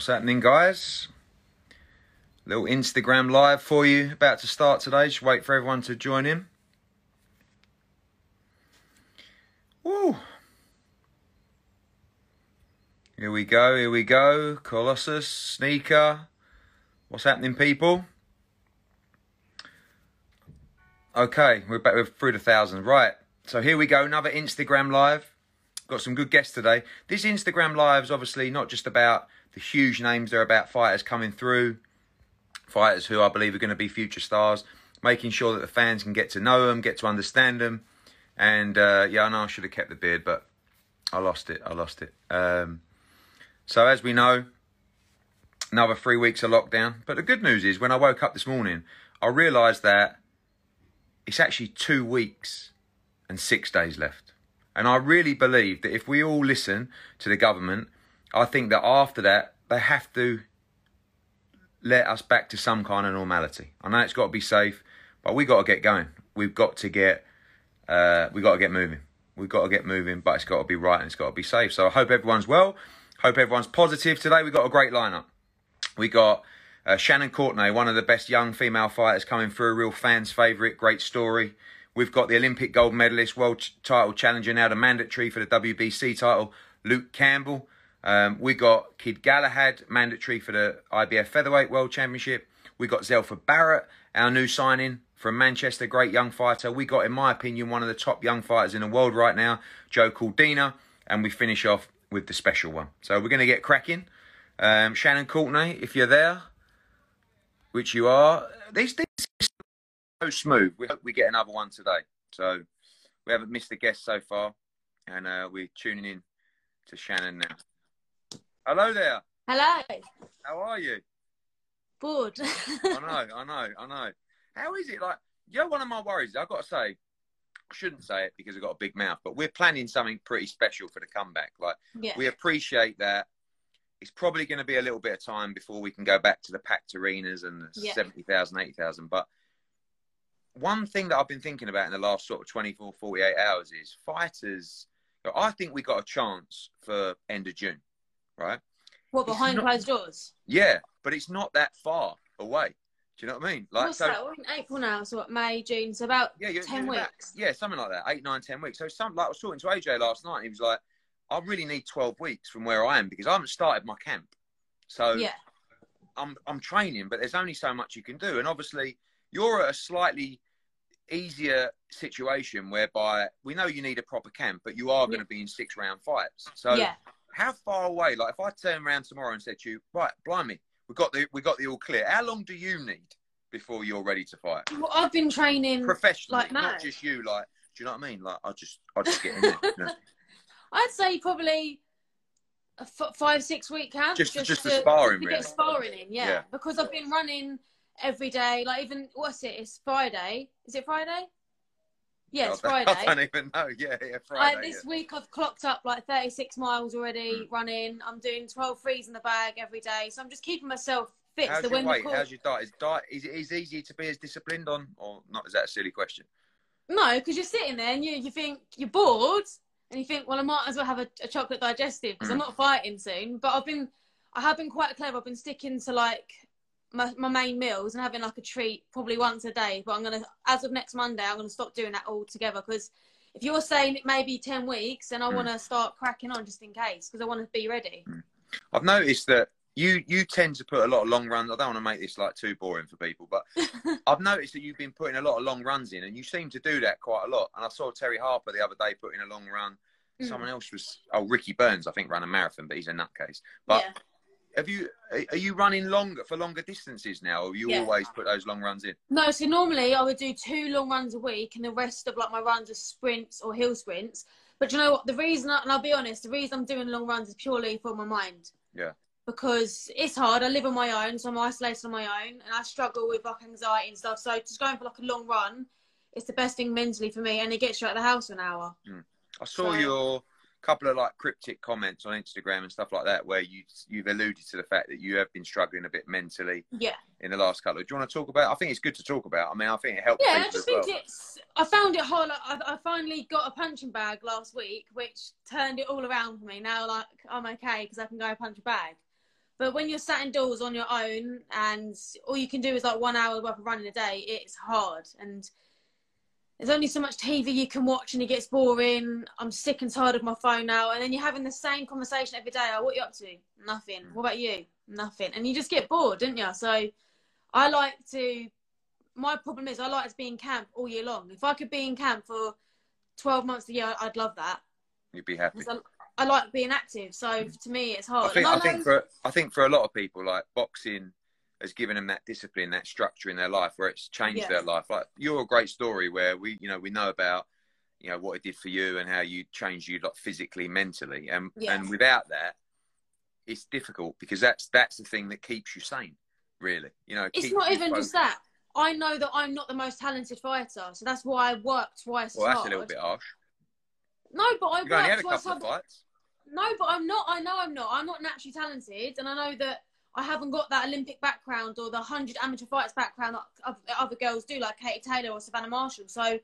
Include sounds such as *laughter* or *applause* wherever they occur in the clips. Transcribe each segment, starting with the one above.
What's happening, guys? Little Instagram live for you about to start today. Just wait for everyone to join in. Woo! Here we go, here we go. Colossus, Sneaker. What's happening, people? Okay, we're back with through the thousand. Right, so here we go. Another Instagram live. Got some good guests today. This Instagram live is obviously not just about the huge names, they're about fighters coming through, fighters who I believe are going to be future stars, making sure that the fans can get to know them, get to understand them. And uh, yeah, I know I should have kept the beard, but I lost it. I lost it. Um, so as we know, another three weeks of lockdown. But the good news is, when I woke up this morning, I realised that it's actually two weeks and six days left. And I really believe that if we all listen to the government, I think that after that, they have to let us back to some kind of normality. I know it's got to be safe, but we got to get going. We've got to get, uh, we got to get moving. We've got to get moving, but it's got to be right and it's got to be safe. So I hope everyone's well. Hope everyone's positive today. We've got a great lineup. We got uh, Shannon Courtenay, one of the best young female fighters coming through, a real fans' favourite, great story. We've got the Olympic gold medalist, world title challenger, now the mandatory for the WBC title, Luke Campbell. Um, we got Kid Galahad, mandatory for the IBF Featherweight World Championship. We got Zelfa Barrett, our new signing from Manchester, great young fighter. We got, in my opinion, one of the top young fighters in the world right now, Joe Cordina. And we finish off with the special one. So we're going to get cracking. Um, Shannon Courtenay, if you're there, which you are, these things so smooth. We hope we get another one today. So we haven't missed a guest so far, and uh, we're tuning in to Shannon now. Hello there. Hello. How are you? Bored. I know, I know, I know. How is it like? You know, one of my worries. I've got to say, I shouldn't say it because I've got a big mouth, but we're planning something pretty special for the comeback. Like, yeah. we appreciate that. It's probably going to be a little bit of time before we can go back to the packed arenas and the Yeah. 70,000, 80,000. But one thing that I've been thinking about in the last sort of 24, 48 hours is fighters. I think we got a chance for end of June, right? what behind not- closed doors? Yeah, but it's not that far away. Do you know what I mean? Like, What's so that? We're in April now, so what? May, June, so about yeah, you're, ten you're about- weeks. yeah, something like that. Eight, nine, ten weeks. So some like I was talking to AJ last night. He was like, "I really need twelve weeks from where I am because I haven't started my camp. So Yeah, I'm I'm training, but there's only so much you can do. And obviously, you're at a slightly easier situation whereby we know you need a proper camp, but you are going to be in six round fights. So yeah. How far away? Like if I turn around tomorrow and said to you, right, blimey, we got the we got the all clear. How long do you need before you're ready to fight? Well, I've been training. Professionally, like not just you. Like, do you know what I mean? Like, I just I just get in there. you know? *laughs* I'd say probably a f- five, six week camp. Just- just the to, sparring, to really. get sparring in, yeah. Yeah. Because I've been running every day. Like even what's it? It's Friday. Is it Friday? Yeah, it's *laughs* I Friday. don't even know. Yeah, yeah, Friday. this week I've clocked up like 36 miles already Hmm. running. I'm doing 12 threes in the bag every day. So I'm just keeping myself fit. yeah. How's so your when weight? call... How's your diet? Is diet is it is easy to be as disciplined on, or not? Is that a silly question? No, because you're sitting there and you, you think you're bored and you think, well, I might as well have a, a chocolate digestive because I'm Mm. not fighting soon. But I've been, I have been quite clever. I've been sticking to like my, my main meals and having like a treat probably once a day. But I'm going to, as of next Monday, I'm going to stop doing that altogether because if you're saying it may be 10 weeks, then I Mm. want to start cracking on just in case because I want to be ready. I've noticed that you you tend to put a lot of long runs. I don't want to make this like too boring for people, but *laughs* I've noticed that you've been putting a lot of long runs in, and you seem to do that quite a lot. And I saw Terri Harper the other day putting a long run. Mm. Someone else was oh Ricky Burns, I think, ran a marathon, but he's a nutcase. But yeah. Have you are- you running longer for longer distances now, or you Yeah. always put those long runs in? No, so normally I would do two long runs a week, and the rest of like my runs are sprints or hill sprints. But you know what? The reason, and I'll be honest, the reason I'm doing long runs is purely for my mind. Yeah. Because it's hard. I live on my own, so I'm isolated on my own, and I struggle with like anxiety and stuff. So just going for like a long run, it's the best thing mentally for me, and it gets you out of the house for an hour. Hmm. I saw So- your couple of like cryptic comments on Instagram and stuff like that, where you you've alluded to the fact that you have been struggling a bit mentally Yeah. in the last couple of. Do you want to talk about? I think it's good to talk about. I mean, I think it helps. Yeah, I just as well. think it's. I found it hard. I, I finally got a punching bag last week, which turned it all around for me. Now, like I'm okay because I can go punch a bag. But when you're sat indoors on your own and all you can do is like one hour worth of running a day, it's hard. And there's only so much TV you can watch and it gets boring. I'm sick and tired of my phone now. And then you're having the same conversation every day. Oh, what are you up to? Nothing. What about you? Nothing. And you just get bored, don't you? So I like to, my problem is I like to be in camp all year long. If I could be in camp for 12 months a year, I'd love that. You'd be happy. I, I like being active. So to me, it's hard. I think, I think for I think for a lot of people, like boxing has given them that discipline, that structure in their life, where it's changed Yeah. their life. Like you're a great story where we, you know, we know about, you know, what it did for you and how you changed you like physically, mentally, and Yeah. and without that, it's difficult because that's that's the thing that keeps you sane, really. You know, it's not even just that. I know that I'm not the most talented fighter, so that's why I work twice Well, as that's a little bit harsh. No, but I You've work twice of hard. No, but I'm not. I know I'm not. I'm not naturally talented, and I know that I haven't got that Olympic background or the hundred amateur fights background that other girls do, like Katie Taylor or Savannah Marshall. So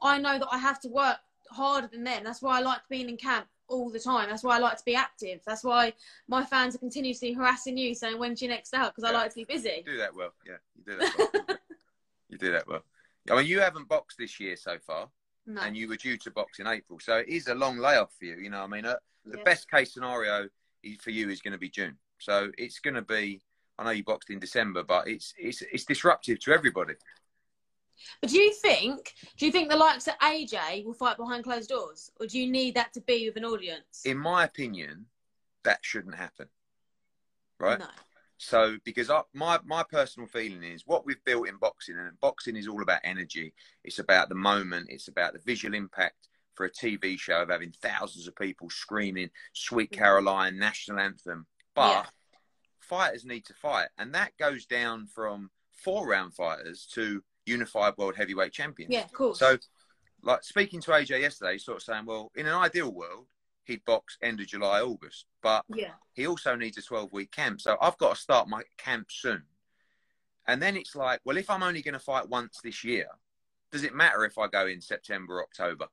I know that I have to work harder than them. That's why I like being in camp all the time. That's why I like to be active. That's why my fans are continuously harassing you, saying when's your next out? Because I like to be busy. You do that well. Yeah, you do that well. *laughs* you do that well. I mean, you haven't boxed this year so far. No. and you were due to box in April. So it is a long layoff for you. You know, I mean, uh, the Yeah. best case scenario for you is going to be June. So it's going to be. I know you boxed in December, but it's it's it's disruptive to everybody. But do you think? Do you think the likes of AJ will fight behind closed doors, or do you need that to be with an audience? In my opinion, that shouldn't happen. Right. No. So because I, my my personal feeling is what we've built in boxing, and boxing is all about energy. It's about the moment. It's about the visual impact for a TV show of having thousands of people screaming "Sweet mm. Caroline" national anthem. But Yeah. fighters need to fight, and that goes down from four round fighters to unified world heavyweight champions. Yeah, of course. So, like speaking to AJ yesterday, sort of saying, well, in an ideal world, he'd box end of July, August, but yeah. he also needs a 12 week camp. So I've got to start my camp soon. And then it's like, well, if I'm only going to fight once this year, does it matter if I go in September, October?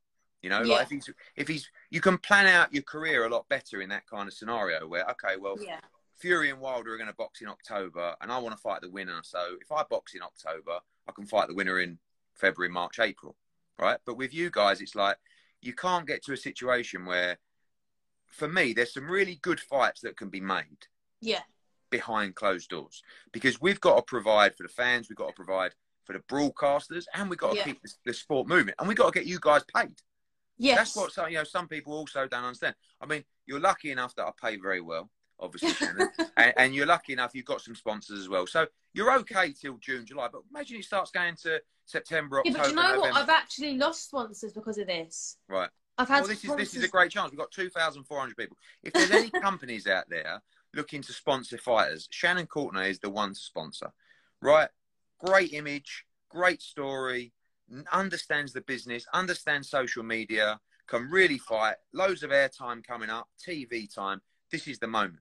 You know, Yeah. like if he's, if he's, you can plan out your career a lot better in that kind of scenario where, okay, well, Yeah. Fury and Wilder are going to box in October, and I want to fight the winner. So if I box in October, I can fight the winner in February, March, April, right? But with you guys, it's like you can't get to a situation where, for me, there's some really good fights that can be made Yeah. behind closed doors because we've got to provide for the fans, we've got to provide for the broadcasters, and we've got to Yeah. keep the, the sport moving, and we've got to get you guys paid. Yes. That's what some, you know. Some people also don't understand. I mean, you're lucky enough that I pay very well, obviously, Shannon, *laughs* and, and you're lucky enough you've got some sponsors as well. So you're okay till June, July. But imagine it starts going to September, October. Yeah, but you know what? I've actually lost sponsors because of this. Right. I've had Well, this is this is a great chance. We've got two thousand four hundred people. If there's any *laughs* companies out there looking to sponsor fighters, Shannon Courtenay is the one to sponsor. Right? Great image, great story, understands the business, understands social media, can really fight. Loads of airtime coming up, TV time. This is the moment.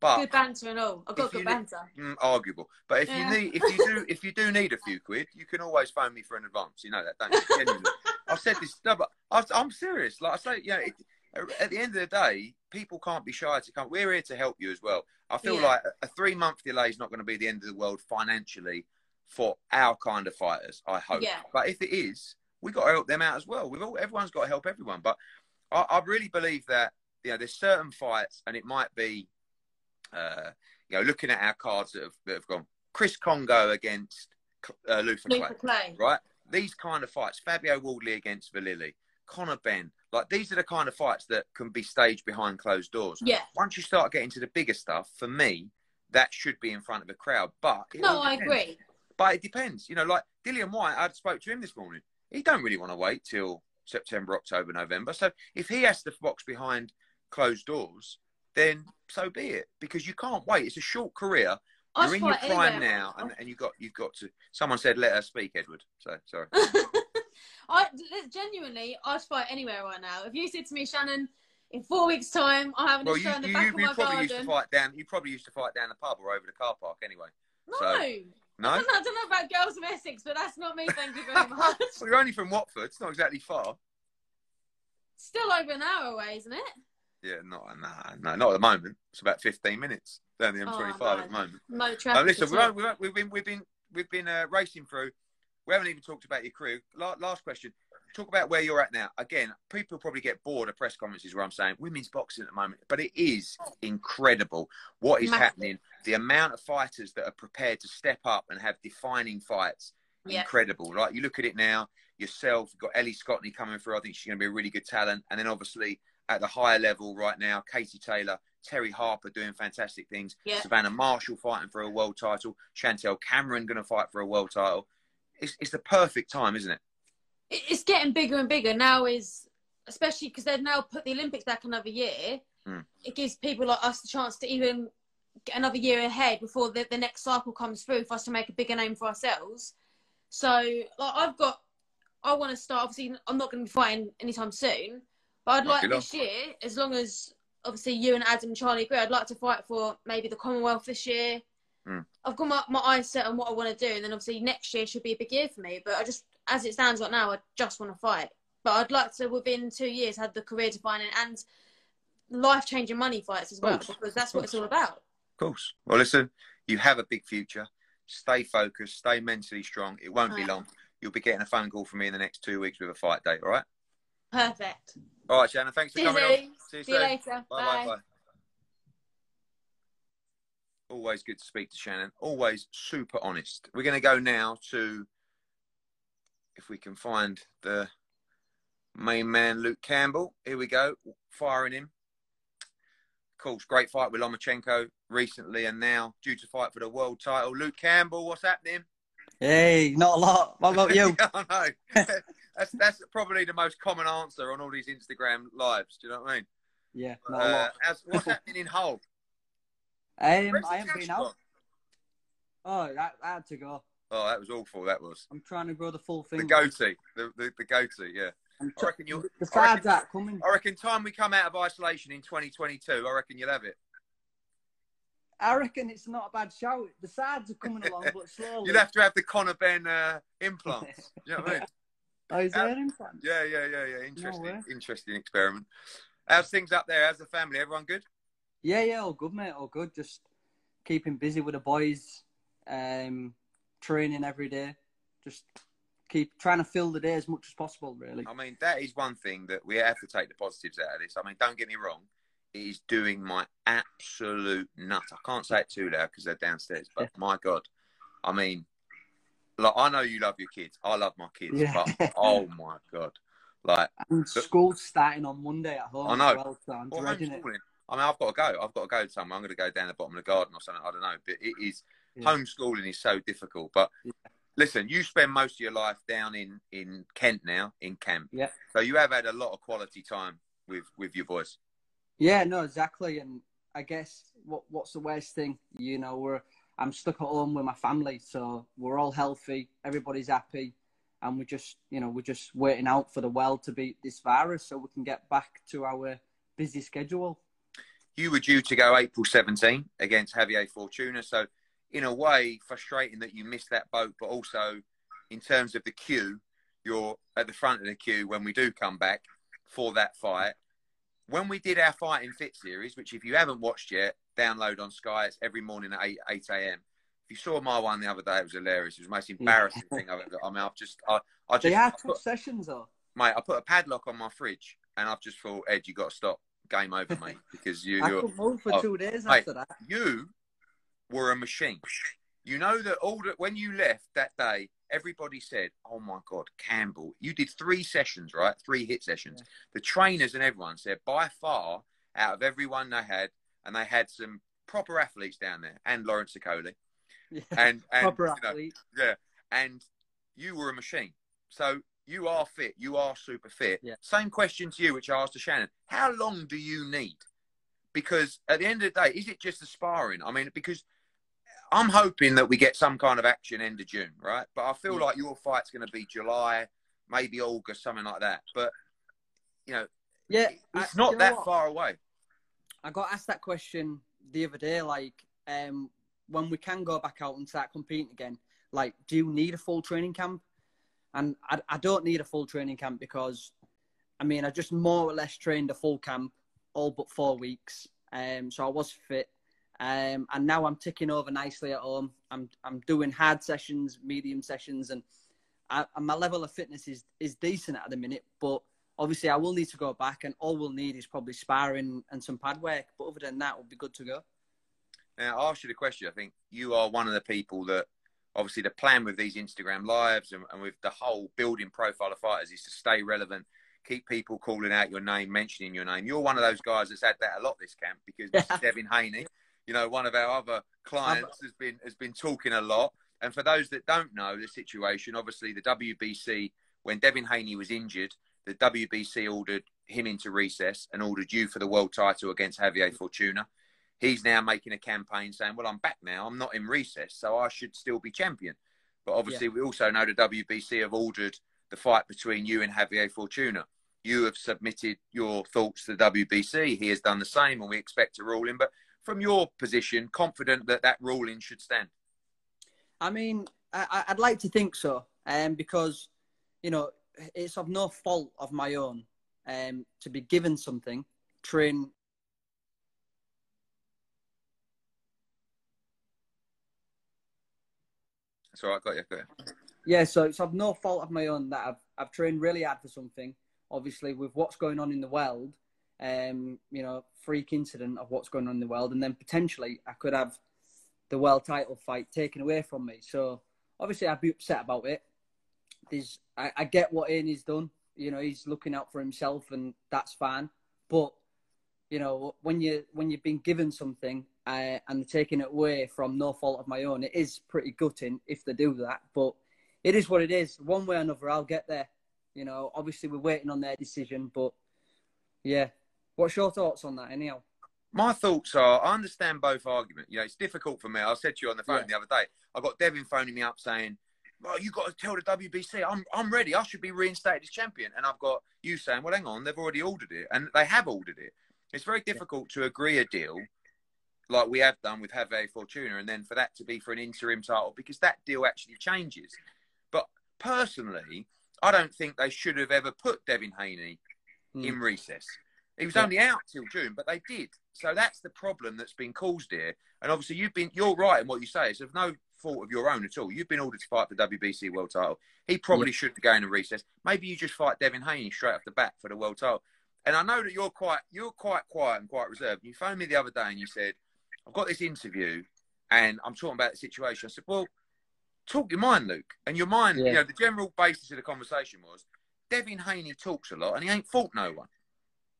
But good banter and all. I've got good banter. mm, arguable. But if Yeah. you need, if you do, *laughs* if you do need a few quid, you can always phone me for an advance. You know that, don't you? *laughs* I've said this, no, but I, I'm serious. Like I say, you know, it, at the end of the day, people can't be shy to come. We're here to help you as well. I feel Yeah. like a three month delay is not going to be the end of the world financially for our kind of fighters. I hope. Yeah. But if it is, we got to help them out as well. We've all, everyone's got to help everyone. But I, I really believe that you know there's certain fights, and it might be, uh, you know, looking at our cards that have, that have gone. Chris Kongo against uh, Luther Clay Luther Clay. right? These kind of fights, Fabio Wardley against Valili, Conor Benn, like these are the kind of fights that can be staged behind closed doors. Yeah. Once you start getting to the bigger stuff, for me, that should be in front of a crowd. But No, I agree. But it depends. You know, like Dillian Whyte, I spoke to him this morning. He don't really want to wait till September, October, November. So if he has to box behind closed doors, then so be it. Because you can't wait. It's a short career. You're in your prime anywhere. now, and, and you got you've got to. Someone said, "Let her speak, Edward." So sorry. *laughs* I genuinely, I'd fight anywhere right now. If you said to me, Shannon, in four weeks' time, I'm having Well, a you, show in the you, back you, of you my probably garden. used to fight down. You probably used to fight down the pub or over the car park anyway. no, So- I, No, don't know, I don't know about girls from Essex, but that's not me. Thank you very *laughs* much. well, you're only from Watford. It's not exactly far. Still over an hour away, isn't it? Yeah, not nah, no, not at the moment. It's about 15 minutes. down the Oh, M25 no. at the moment. No traffic. Um, listen, we've, we've, we've been we've been we've been uh, racing through. We haven't even talked about your crew. La- last question. Talk about where you're at now. Again, people probably get bored of press conferences where I'm saying women's boxing at the moment, but it is incredible what is Massive. happening. The amount of fighters that are prepared to step up and have defining fights, Yeah. incredible. Like you look at it now, yourself, you've got Ellie Scotney coming through. I think she's going to be a really good talent. And then obviously at the higher level right now, Katie Taylor, Terri Harper doing fantastic things. Yeah. Savannah Marshall fighting for a world title. Chantel Cameron going to fight for a world title. It's, it's the perfect time, isn't it? It- It's getting bigger and bigger now. Is especially because they've now put the Olympics back another year. Mm. It gives people like us the chance to even get another year ahead before the, the next cycle comes through for us to make a bigger name for ourselves. So, like, I've got, I want to start. Obviously, I'm not going to be fighting anytime soon, but I'd like long. this year, as long as obviously you and Adam and Charlie agree, I'd like to fight for maybe the Commonwealth this year. Mm. I've got my, my eyes set on what I want to do, and then obviously next year should be a big year for me. But I just, as it stands right now, I just want to fight. But I'd like to, within two years, have the career defining and life changing money fights as well, because that's what it's all about. Of course. Well, listen, you have a big future. Stay focused. Stay mentally strong. It won't be Right. long. You'll be getting a phone call from me in the next two weeks with a fight date. All right. Perfect. All right, Shannon. Thanks for See coming on. See you See you later. Bye bye bye. Always good to speak to Shannon. Always super honest. We're going to go now to, if we can find the main man, Luke Campbell. Here we go, firing him. Of course, great fight with Lomachenko recently, and now due to fight for the world title. Luke Campbell, what's happening? Hey, not a lot. What about you? *laughs* I know. *laughs* that's that's probably the most common answer on all these Instagram lives. Do you know what I mean? yeah, not a Uh, lot. as, what's *laughs* happening in Hull? Um, I haven't been out. gone? Oh, that, I had to go. Oh, that was awful. That was I'm trying to grow the full thing. the goatee. The the, the goatee. Yeah. I'm I reckon you'll. the sides reckon, coming. I reckon time we come out of isolation in 2022, I reckon you'll have it. I reckon it's not a bad shout. The sides are coming along, but *laughs* slowly. You'll have to have the Conor Benn uh, implants. *laughs* you know what I mean? Oh, is there implants? Yeah, yeah, yeah, yeah. Interesting, way. interesting experiment. How's things up there? How's the family? Everyone good? Yeah, yeah, all good, mate. All good. Just keeping busy with the boys, um, training every day. Just keep trying to fill the day as much as possible, really. I mean, that is one thing that we have to take the positives out of this. I mean, don't get me wrong, it is doing my absolute nut. I can't say it too loud because they're downstairs, but my God, I mean, like I know you love your kids. I love my kids, Yeah. but *laughs* oh my God, like And school's starting on Monday at home I know. well, so I'm well, dreading it. I mean, I've got to go. I've got to go somewhere. I'm going to go down the bottom of the garden or something. I don't know, but it is Yeah. homeschooling is so difficult. But Yeah. listen, you spend most of your life down in in Kent now in camp. Yeah. So you have had a lot of quality time with with your boys. Yeah, no, exactly. And I guess what what's the worst thing? You know, we're I'm stuck at home with my family, so we're all healthy, everybody's happy, and we're just you know we're just waiting out for the world to beat this virus so we can get back to our busy schedule. You were due to go April 17 against Javier Fortuna. So in a way, frustrating that you missed that boat, but also in terms of the queue, you're at the front of the queue when we do come back for that fight. When we did our Fight in Fit series, which if you haven't watched yet, download on Sky. It's every morning at 8, 8 a.m. If you saw my one the other day, it was hilarious. It was the most embarrassing thing I've ever. I mean, I've just, I, I just, They are put, sessions though. mate, I put a padlock on my fridge, and I've just thought, Ed, you got to stop. Game over, mate, because you, I you're, couldn't move for oh, two days mate. after that. you were a machine. You know that all that when you left that day, everybody said, "Oh my God, Campbell, you did three sessions, right? Three hit sessions." Yeah. The trainers and everyone said, by far, out of everyone they had, and they had some proper athletes down there, and Lawrence Okolie, Yeah. and *laughs* and Proper you know, athlete. yeah, and you were a machine. So you are fit. You are super fit. Yeah. Same question to you, which I asked to Shannon. How long do you need? Because at the end of the day, is it just the sparring? I mean, because I'm hoping that we get some kind of action end of June, right? But I feel Yeah. like your fight's going to be July, maybe August, something like that. But you know, Yeah, it's I- not that what? far away. I got asked that question the other day, like, um, when we can go back out and start competing again, like, do you need a full training camp? And I, I don't need a full training camp because, I mean, I just more or less trained a full camp, all but four weeks. Um, so I was fit. Um, and now I'm ticking over nicely at home. I'm I'm doing hard sessions, medium sessions, and, I, and my level of fitness is is decent at the minute. But obviously, I will need to go back, and all we'll need is probably sparring and some pad work. But other than that, we'll be good to go. Now, I'll ask you the question. I think you are one of the people that obviously the plan with these Instagram lives and, and with the whole building profile of fighters is to stay relevant, keep people calling out your name, mentioning your name. You're one of those guys that's had that a lot this camp because this is *laughs* Devin Haney. You know, one of our other clients has been has been talking a lot. And for those that don't know the situation, obviously the WBC when Devin Haney was injured, the WBC ordered him into recess and ordered you for the world title against Javier Fortuna he's now making a campaign saying, "Well, I'm back now. I'm not in recess, so I should still be champion." But obviously, yeah. we also know the WBC have ordered the fight between you and Javier Fortuna. You have submitted your thoughts to the WBC. He has done the same, and we expect a ruling. But from your position, confident that that ruling should stand. I mean, I, would like to think so, um, because you know it's of no fault of my own um, to be given something, train That's all right. Got you. Got you. Yeah, so it's of no fault of my own that I've I've trained really hard for something. Obviously, with what's going on in the world, um, you know, freak incident of what's going on in the world, and then potentially I could have the world title fight taken away from me. So obviously, I'd be upset about it. There's, I, I get what Haney's done. You know, he's looking out for himself, and that's fine. But you know, when you when you've been given something uh, and taking it away from no fault of my own, it is pretty gutting if they do that. But it is what it is. One way or another, I'll get there. You know, obviously we're waiting on their decision, but yeah. What's your thoughts on that, anyhow? My thoughts are, I understand both arguments. You know, it's difficult for me. I said to you on the phone yeah. the other day. I got Devin phoning me up saying, "Well, you've got to tell the WBC I'm I'm ready. I should be reinstated as champion." And I've got you saying, "Well, hang on, they've already ordered it, and they have ordered it." It's very difficult to agree a deal like we have done with Javier Fortuna, and then for that to be for an interim title because that deal actually changes. But personally, I don't think they should have ever put Devin Haney mm. in recess. He was yeah. only out till June, but they did. So that's the problem that's been caused here. And obviously, you've been you're right in what you say. It's of no fault of your own at all. You've been ordered to fight the WBC world title. He probably yeah. should go into recess. Maybe you just fight Devin Haney straight off the bat for the world title. And I know that you're quite you're quite quiet and quite reserved. You phoned me the other day and you said, I've got this interview and I'm talking about the situation. I said, Well, talk your mind, Luke. And your mind, yeah. you know, the general basis of the conversation was Devin Haney talks a lot and he ain't fought no one.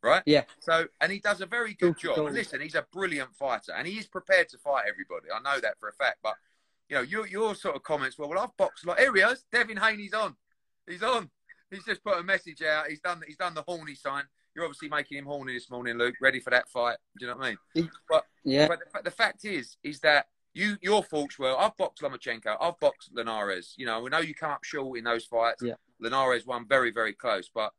Right? Yeah. So, and he does a very good job. And listen, he's a brilliant fighter and he is prepared to fight everybody. I know that for a fact. But, you know, your, your sort of comments were, well, I've boxed a lot. Here he is. Devin Haney's on. He's on. He's just put a message out. He's done, he's done the horny sign you're obviously making him horny this morning, Luke, ready for that fight. Do you know what I mean? But yeah. But the, the fact is, is that you your faults were I've boxed Lomachenko, I've boxed Linares. You know, we know you come up short in those fights. Yeah. Linares won very, very close. But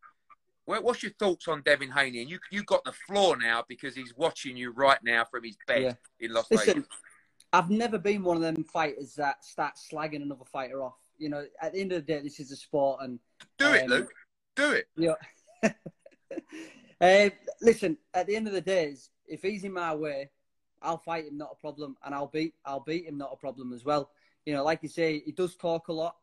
what's your thoughts on Devin Haney? And you you got the floor now because he's watching you right now from his bed yeah. in Las Listen, Vegas. I've never been one of them fighters that starts slagging another fighter off. You know, at the end of the day, this is a sport, and do um, it, Luke. Do it. Yeah. *laughs* uh, listen, at the end of the day, if he's in my way, I'll fight him, not a problem, and I'll beat I'll beat him, not a problem as well. You know, like you say, he does talk a lot.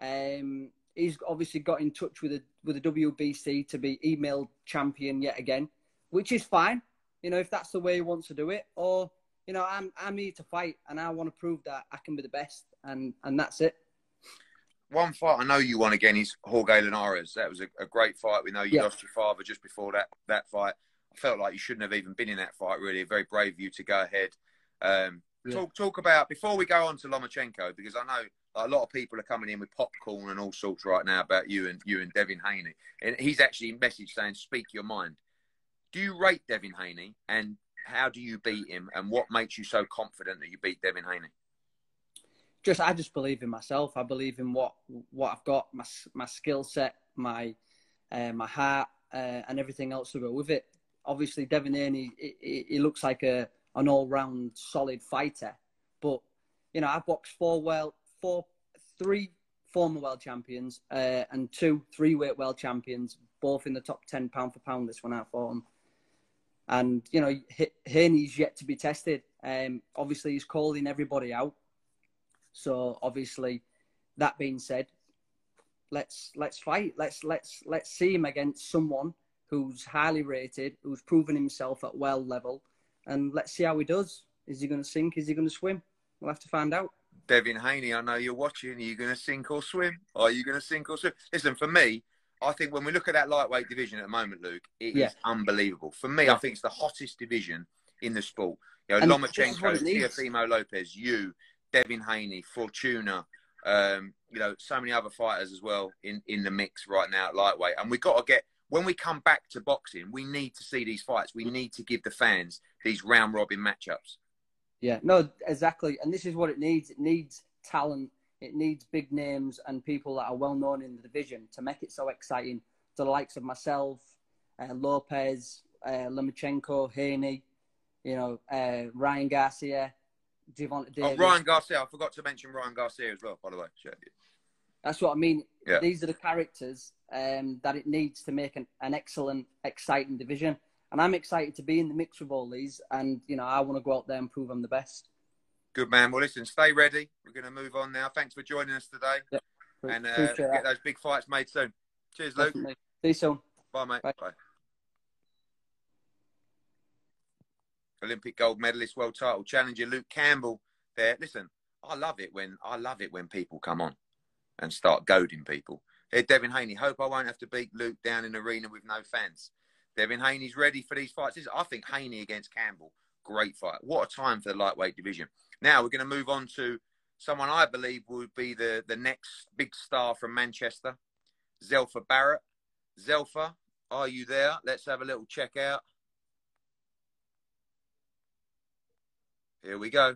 Um, he's obviously got in touch with the with the WBC to be email champion yet again, which is fine. You know, if that's the way he wants to do it, or you know, I'm I'm here to fight, and I want to prove that I can be the best, and and that's it one fight I know you won again is Jorge Linares. That was a, a great fight. We know you yeah. lost your father just before that that fight. I felt like you shouldn't have even been in that fight. Really, very brave of you to go ahead. Um, yeah. Talk talk about before we go on to Lomachenko because I know a lot of people are coming in with popcorn and all sorts right now about you and you and Devin Haney. And he's actually message saying, "Speak your mind." Do you rate Devin Haney, and how do you beat him, and what makes you so confident that you beat Devin Haney? just I just believe in myself. I believe in what what I've got, my my skill set, my uh, my heart, uh, and everything else to go with it. Obviously, Devin Haney, he, he looks like a an all round solid fighter, but you know I've boxed four well, four, three former world champions uh, and two three weight world champions, both in the top ten pound for pound. This one out for him, and you know Haney's yet to be tested. Um, obviously, he's calling everybody out. So obviously, that being said, let's let's fight. Let's let's let's see him against someone who's highly rated, who's proven himself at well level, and let's see how he does. Is he going to sink? Is he going to swim? We'll have to find out. Devin Haney, I know you're watching. Are you going to sink or swim? Are you going to sink or swim? Listen, for me, I think when we look at that lightweight division at the moment, Luke, it Yeah. is unbelievable. For me. I think it's the hottest division in the sport. You know, And Lomachenko. Teofimo Lopez, you, Devin Haney, Fortuna, um, you know, so many other fighters as well in, in the mix right now at lightweight. And we've got to get, when we come back to boxing, we need to see these fights. We need to give the fans these round robin matchups. Yeah, no, exactly. And this is what it needs. It needs talent. It needs big names and people that are well known in the division to make it so exciting. To the likes of myself, uh, Lopez, uh, Lomachenko, Haney, you know, uh, Ryan Garcia, Javante Oh, Ryan Garcia. I forgot to mention Ryan Garcia as well, by the way. Sure. That's what I mean. Yeah. These are the characters um, that it needs to make an, an excellent, exciting division. And I'm excited to be in the mix with all these. And, you know, I want to go out there and prove I'm the best. Good man. Well, listen, stay ready. We're going to move on now. Thanks for joining us today. And uh, get that. those big fights made soon. Cheers, Luke. Definitely. See you soon. Bye, mate. Bye. Bye. Olympic gold medalist, world title challenger Luke Campbell. There. Listen, I love it when I love it when people come on and start goading people. Here, Devin Haney. Hope I won't have to beat Luke down in arena with no fans. Devin Haney's ready for these fights. I think Haney against Campbell, great fight. What a time for the lightweight division. Now we're going to move on to someone I believe would be the, the next big star from Manchester, Zelfa Barrett. Zelfa, are you there? Let's have a little check out. Here we go.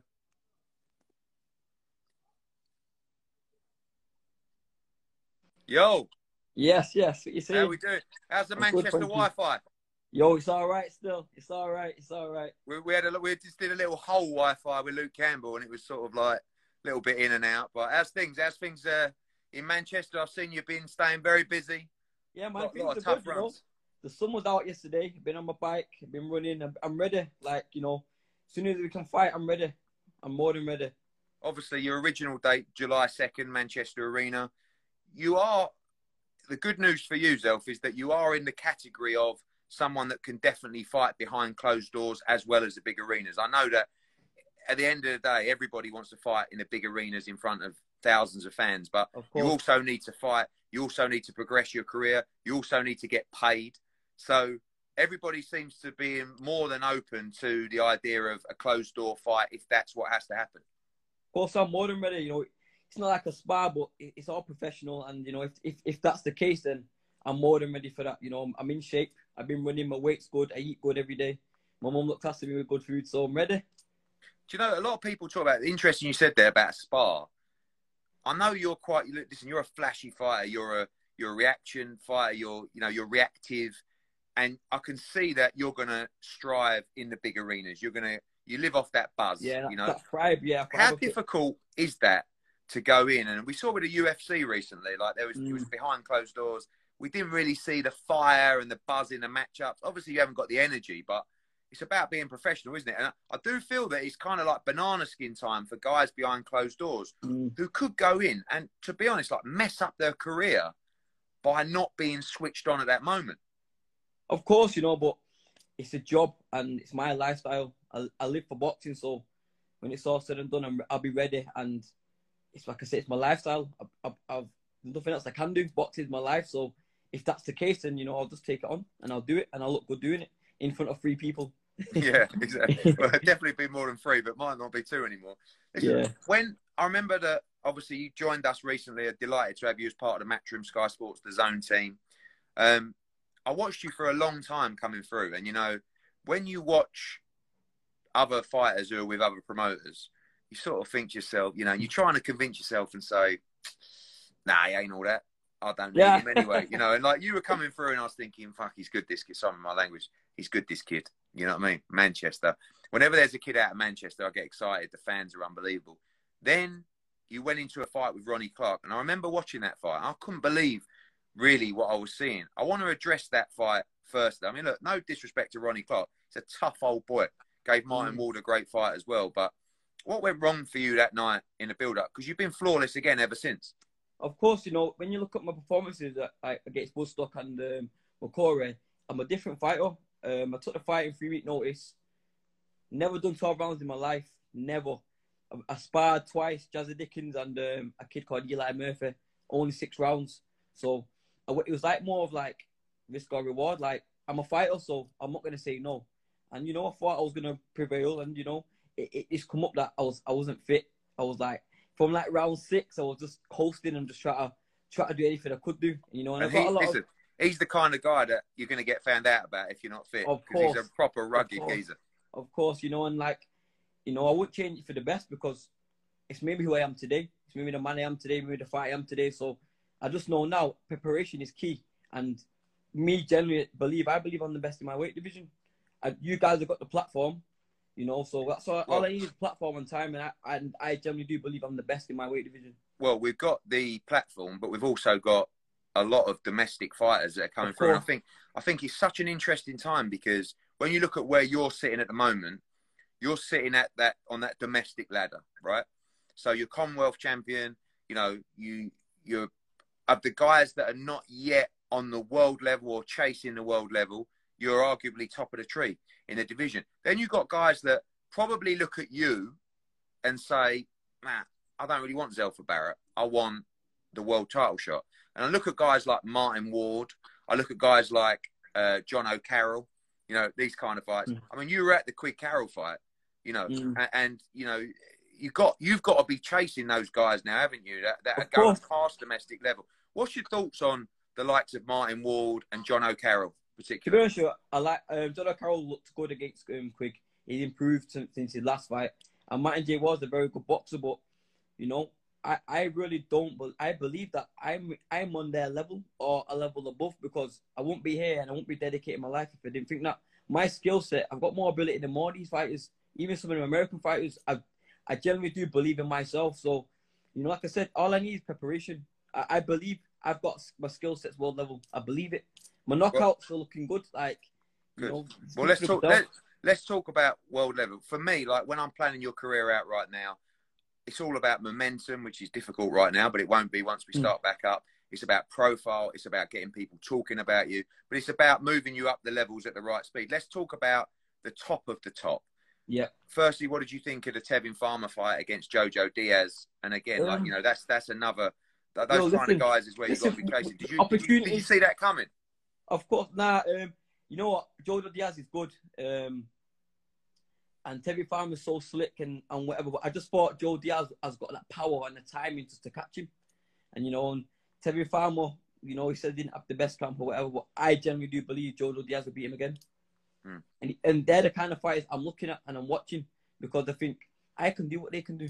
Yo, Yes, yes. You how saying? we doing? How's the I'm Manchester. Wi-Fi? Yo, it's all right still. It's all right. It's all right. We, we had a we just did a little whole Wi-Fi with Luke Campbell, and it was sort of like a little bit in and out. But as things? as things uh, in Manchester? I've seen you've been staying very busy. Yeah, man. Got Things lot are tough good, you know. runs. The sun was out yesterday. Been on my bike. Been running. I'm, I'm ready. Like you know, as soon as we can fight, I'm ready. I'm more than ready. obviously your original date, July 2nd, Manchester Arena. You are, the good news for you, Zelf, is that you are in the category of someone that can definitely fight behind closed doors as well as the big arenas. I know that at the end of the day, everybody wants to fight in the big arenas in front of thousands of fans, but Of you also need to fight. You also need to progress your career. You also need to get paid. So everybody seems to be more than open to the idea of a closed door fight if that's what has to happen. Of course, I'm more than ready. You know, it's not like a spar, but it's all professional. And you know, if if, if that's the case, then I'm more than ready for that. You know, I'm, I'm in shape. I've been running. My weight's good. I eat good every day. My mum looks after me with good food, so I'm ready. Do you know a lot of people talk about the interesting you said there about spar. I know you're quite you look- listen, you're a flashy fighter, you're a you're a reaction fighter, you're you know, you're reactive and I can see that you're gonna strive in the big arenas. You're gonna you live off that buzz. Yeah, you know. that tribe. Yeah. How difficult is that to go in? And we saw with the UFC recently, like there was it was Mm. behind closed doors. We didn't really see the fire and the buzz in the matchups. Obviously, you haven't got the energy, but it's about being professional, isn't it? And I, I do feel that it's kind of like banana skin time for guys behind closed doors Mm. who could go in and, to be honest, like mess up their career by not being switched on at that moment. Of course, you know, but it's a job and it's my lifestyle. I, I live for boxing, so when it's all said and done, I'm, I'll be ready. And it's like I say, it's my lifestyle. I've, I've, I've nothing else I can do. Boxing is my life, so if that's the case, then you know I'll just take it on and I'll do it, and I'll look good doing it in front of three people. *laughs* yeah, exactly. Well, definitely be more than three, but might not be two anymore. Listen, Yeah. When I remember that, obviously you joined us recently. I'm delighted to have you as part of the Matchroom Sky Sports, the Zone team. Um, I watched you for a long time coming through, and you know when you watch other fighters who are with other promoters, you sort of think to yourself, you know, you're trying to convince yourself and say, "Nah, he ain't all that. I don't need Yeah. him anyway." You know, and like you were coming through, and I was thinking, "Fuck, he's good. This kid." Sorry, my language. He's good. This kid. You know what I mean? Manchester. Whenever there's a kid out of Manchester, I get excited. The fans are unbelievable. Then you went into a fight with Ronnie Clark, and I remember watching that fight. I couldn't believe really what I was seeing. I want to address that fight first. I mean, look, no disrespect to Ronnie Clark. He's a tough old boy. Gave Martin Mm. Ward a great fight as well. But what went wrong for you that night in the build-up? Because you've been flawless again ever since. Of course, you know when you look at my performances uh, against Woodstock and um, I'm a different fighter. Um, I took the fight in three week notice. Never done 12 rounds in my life. Never. I, I sparred twice, Jazza Dickens and um, a kid called Eli Murphy. Only six rounds. So I it was like more of like risk or reward. Like I'm a fighter, so I'm not gonna say no. And you know, I thought I was gonna prevail, and you know, it, it it's come up that I was I wasn't fit. I was like from like round six, I was just coasting and just trying to try to do anything I could do. You know, and, And I got a lot listen, of he's the kind of guy that you're going to get found out about if you're not fit. Of 'cause he's a proper rugged course. geezer. of course, you know, and like, you know, I wouldn't change it for the best because it's maybe who I am today. It's maybe the man I am today, maybe the fight I am today. So I just know now preparation is key. And me generally believe, I believe I'm the best in my weight division. And you guys have got the platform, you know, so that's all, all I need is platform and time. And I, and I generally do believe I'm the best in my weight division. Well, we've got the platform, but we've also got a lot of domestic fighters that are coming through. And I think I think it's such an interesting time because when you look at where you're sitting at the moment, you're sitting at that on that domestic ladder, right? So you're Commonwealth champion. You know, you you're of the guys that are not yet on the world level or chasing the world level. You're arguably top of the tree in the division. Then you've got guys that probably look at you and say, "Man, I don't really want Zelfa Barrett. I want the world title shot." And I look at guys like Martin Ward. I look at guys like uh, Jono Carroll. You know these kind of fights. Mm. I mean, you were at the Quigg Carroll fight. You know, Mm. and, and you know you've got you've got to be chasing those guys now, haven't you? That that are going past domestic level. What's your thoughts on the likes of Martin Ward and Jono Carroll, To be honest, I like um, Carroll looked good against um, Quigg. He improved since, since his last fight. And Martin J was a very good boxer, but you know, I, I really don't. But I believe that I'm I'm on their level or a level above because I won't be here and I won't be dedicating my life if I didn't think that my skill set. I've got more ability than more of these fighters, even some of the American fighters. I I generally do believe in myself. So, you know, like I said, all I need is preparation. I, I believe I've got my skill sets world level. I believe it. My knockouts are looking good. Like, you know, Well, let's talk. Let, let's talk about world level. For me, like when I'm planning your career out right now, it's all about momentum, which is difficult right now, but it won't be once we Mm. start back up. It's about profile. It's about getting people talking about you, but it's about moving you up the levels at the right speed. Let's talk about the top of the top. Yeah. Firstly, what did you think of the Tevin Farmer fight against Jojo Diaz? And again, like Um, you know, that's that's another. Those kind listen, of guys is where you've got to be chasing. Did you, did you, did you see that coming? Of course, nah. Um, you know what? Jojo Diaz is good. Um, and Terry Farm is so slick and, and whatever. But I just thought Joe Diaz has got that power and the timing just to catch him. And you know, and Terry Farmer, you know, he said he didn't have the best camp or whatever. But I generally do believe Jojo Diaz will beat him again. Hmm. And and they're the kind of fighters I'm looking at and I'm watching because I think I can do what they can do.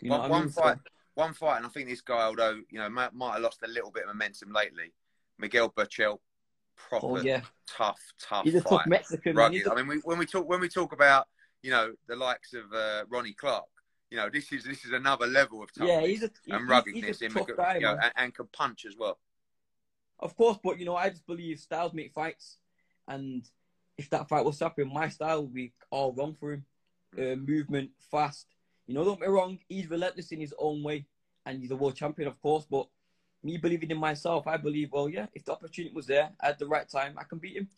You know one, I one mean? So- fight, one fight, and I think this guy, although you know, might, might have lost a little bit of momentum lately. Miguel Berchelt, proper oh yeah, tough, tough he's a tough Mexican. Rugged. He's I mean, we, when we talk when we talk about you know the likes of uh, Ronnie Clark, you know this is this is another level of toughness yeah, he's a he- and he's- ruggedness, He's a in tough guy, you know, and, and can punch as well. Of course, but you know, I just believe styles make fights, and if that fight was happening, my style would be all wrong for him. Uh, movement, fast. You know, don't get me wrong, he's relentless in his own way, and he's a world champion, of course. But me believing in myself, I believe, well, yeah, if the opportunity was there at the right time, I can beat him.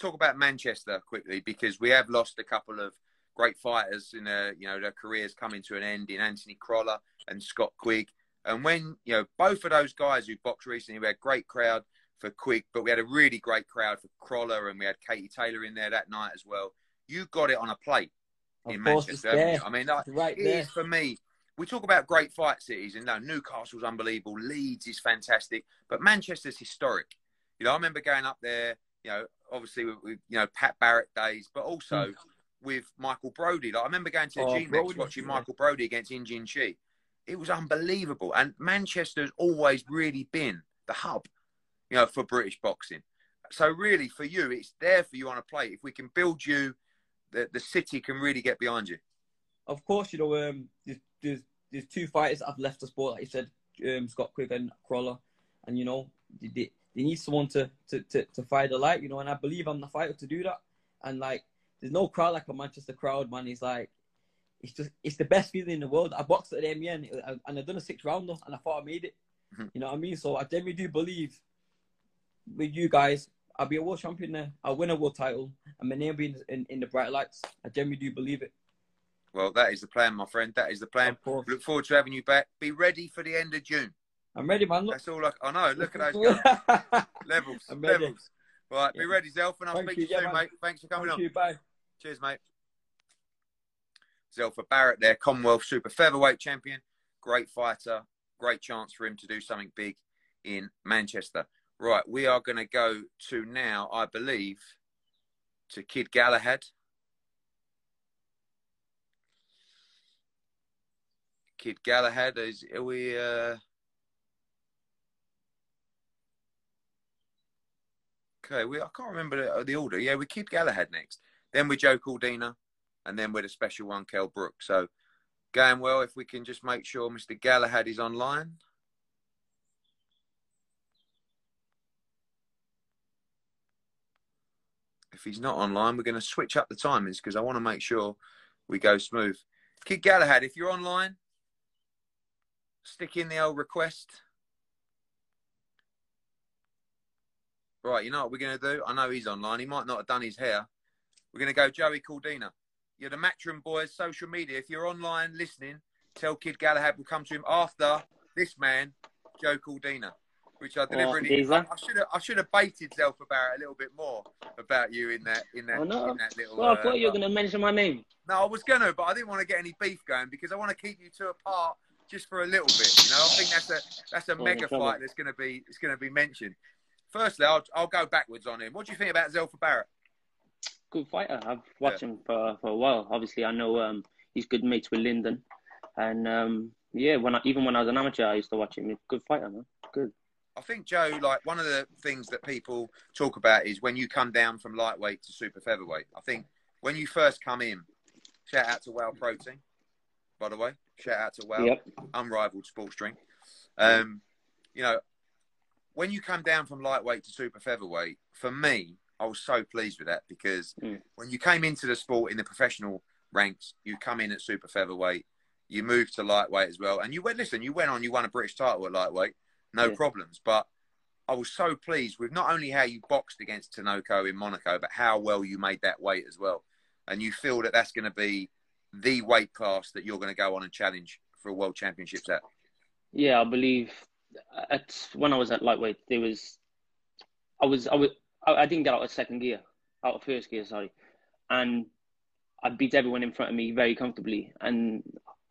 Talk about Manchester quickly because we have lost a couple of great fighters in a, you know their careers coming to an end in Anthony Crolla and Scott Quigg. And when you know both of those guys who boxed recently, we had a great crowd for Quigg, but we had a really great crowd for Crolla, and we had Katie Taylor in there that night as well. You got it on a plate Of in Manchester. there. I mean, like, right it there. is for me. We talk about great fight cities, and no, Newcastle's unbelievable. Leeds is fantastic, but Manchester's historic. You know, I remember going up there. You know, obviously with, with you know Pat Barrett days, but also with Michael Brodie. Like I remember going to the Mm. Oh, G-Mex watching yeah. Michael Brodie against In-Jin Chi. It was unbelievable, and Manchester's always really been the hub, you know, for British boxing. So really, for you, it's there for you on a plate. If we can build you, the the city can really get behind you. Of course, you know, um, there's, there's there's two fighters that have left the sport, like you said, um, Scott Quigg and Crolla, and you know, they, they, they need someone to, to, to, to fight the light, you know, and I believe I'm the fighter to do that. And like there's no crowd like a Manchester crowd, man. It's like it's just it's the best feeling in the world. I boxed at the MEN and I done a six rounder and I thought I made it. Mhm. You know what I mean? So I genuinely do believe with you guys, I'll be a world champion there. I'll win a world title and my name will be in, in, in the bright lights. I genuinely do believe it. Well, that is the plan, my friend. That is the plan. Look forward to having you back. Be ready for the end of June. I'm ready, man. Look. That's all I, I know. Look at those *laughs* guys. levels. I'm ready. Levels. Right, be ready, Zelf, and I'll Thank speak you. to you Yeah, soon, man. mate. Thanks for coming Thank on. you. Bye. Cheers, mate. Zelfa Barrett there, Commonwealth Super Featherweight champion. Great fighter. Great chance for him to do something big in Manchester. Right, we are going to go to now, I believe, to Kid Galahad. Kid Galahad is are we uh Okay, we I can't remember the, the order. Yeah, we Kid Galahad next. Then we're Joe Cordina, and then we're the special one, Kell Brook. So going well if we can just make sure Mr. Galahad is online. If he's not online, we're going to switch up the timings because I want to make sure we go smooth. Kid Galahad, if you're online, stick in the old request. Right, you know what we're going to do? I know he's online. He might not have done his hair. We're going to go Joey Cordina. You're the Matchroom Boys social media. If you're online listening, tell Kid Galahad we'll come to him after this man, Joe Cordina, which I deliberately. geezer. I, should have. I should have baited Zelf about it a little bit more about you in that in that Oh, no. in that little. Well, I uh, thought you were going to mention my name. no, I was gonna, but I didn't want to get any beef going because I want to keep you two apart just for a little bit. You know, I think that's a that's a mega fight that's gonna be it's gonna be mentioned. Firstly, I'll I'll go backwards on him. What do you think about Zelfa Barrett? Good fighter. I've watched him for, for a while. Obviously, I know um, he's good mates with Lyndon. And um, yeah, when I, even when I was an amateur, I used to watch him. Good fighter, man. Good. I think Joe, like one of the things that people talk about is when you come down from lightweight to super featherweight. I think when you first come in, shout out to Whale Protein, by the way. Shout out to Whale. Yep. unrivaled sports drink. Um, you know, when you come down from lightweight to super featherweight, for me, I was so pleased with that because Mm. when you came into the sport in the professional ranks, you come in at super featherweight, you moved to lightweight as well, and you went. Listen, you went on, you won a British title at lightweight, no Yeah. problems. But I was so pleased with not only how you boxed against Tinoco in Monaco, but how well you made that weight as well. And you feel that that's going to be the weight class that you're going to go on and challenge for a world championships at. Yeah, I believe uh, at when I was at lightweight, there was I was I was I, didn't get out of second gear, out of first gear, sorry, and I beat everyone in front of me very comfortably, and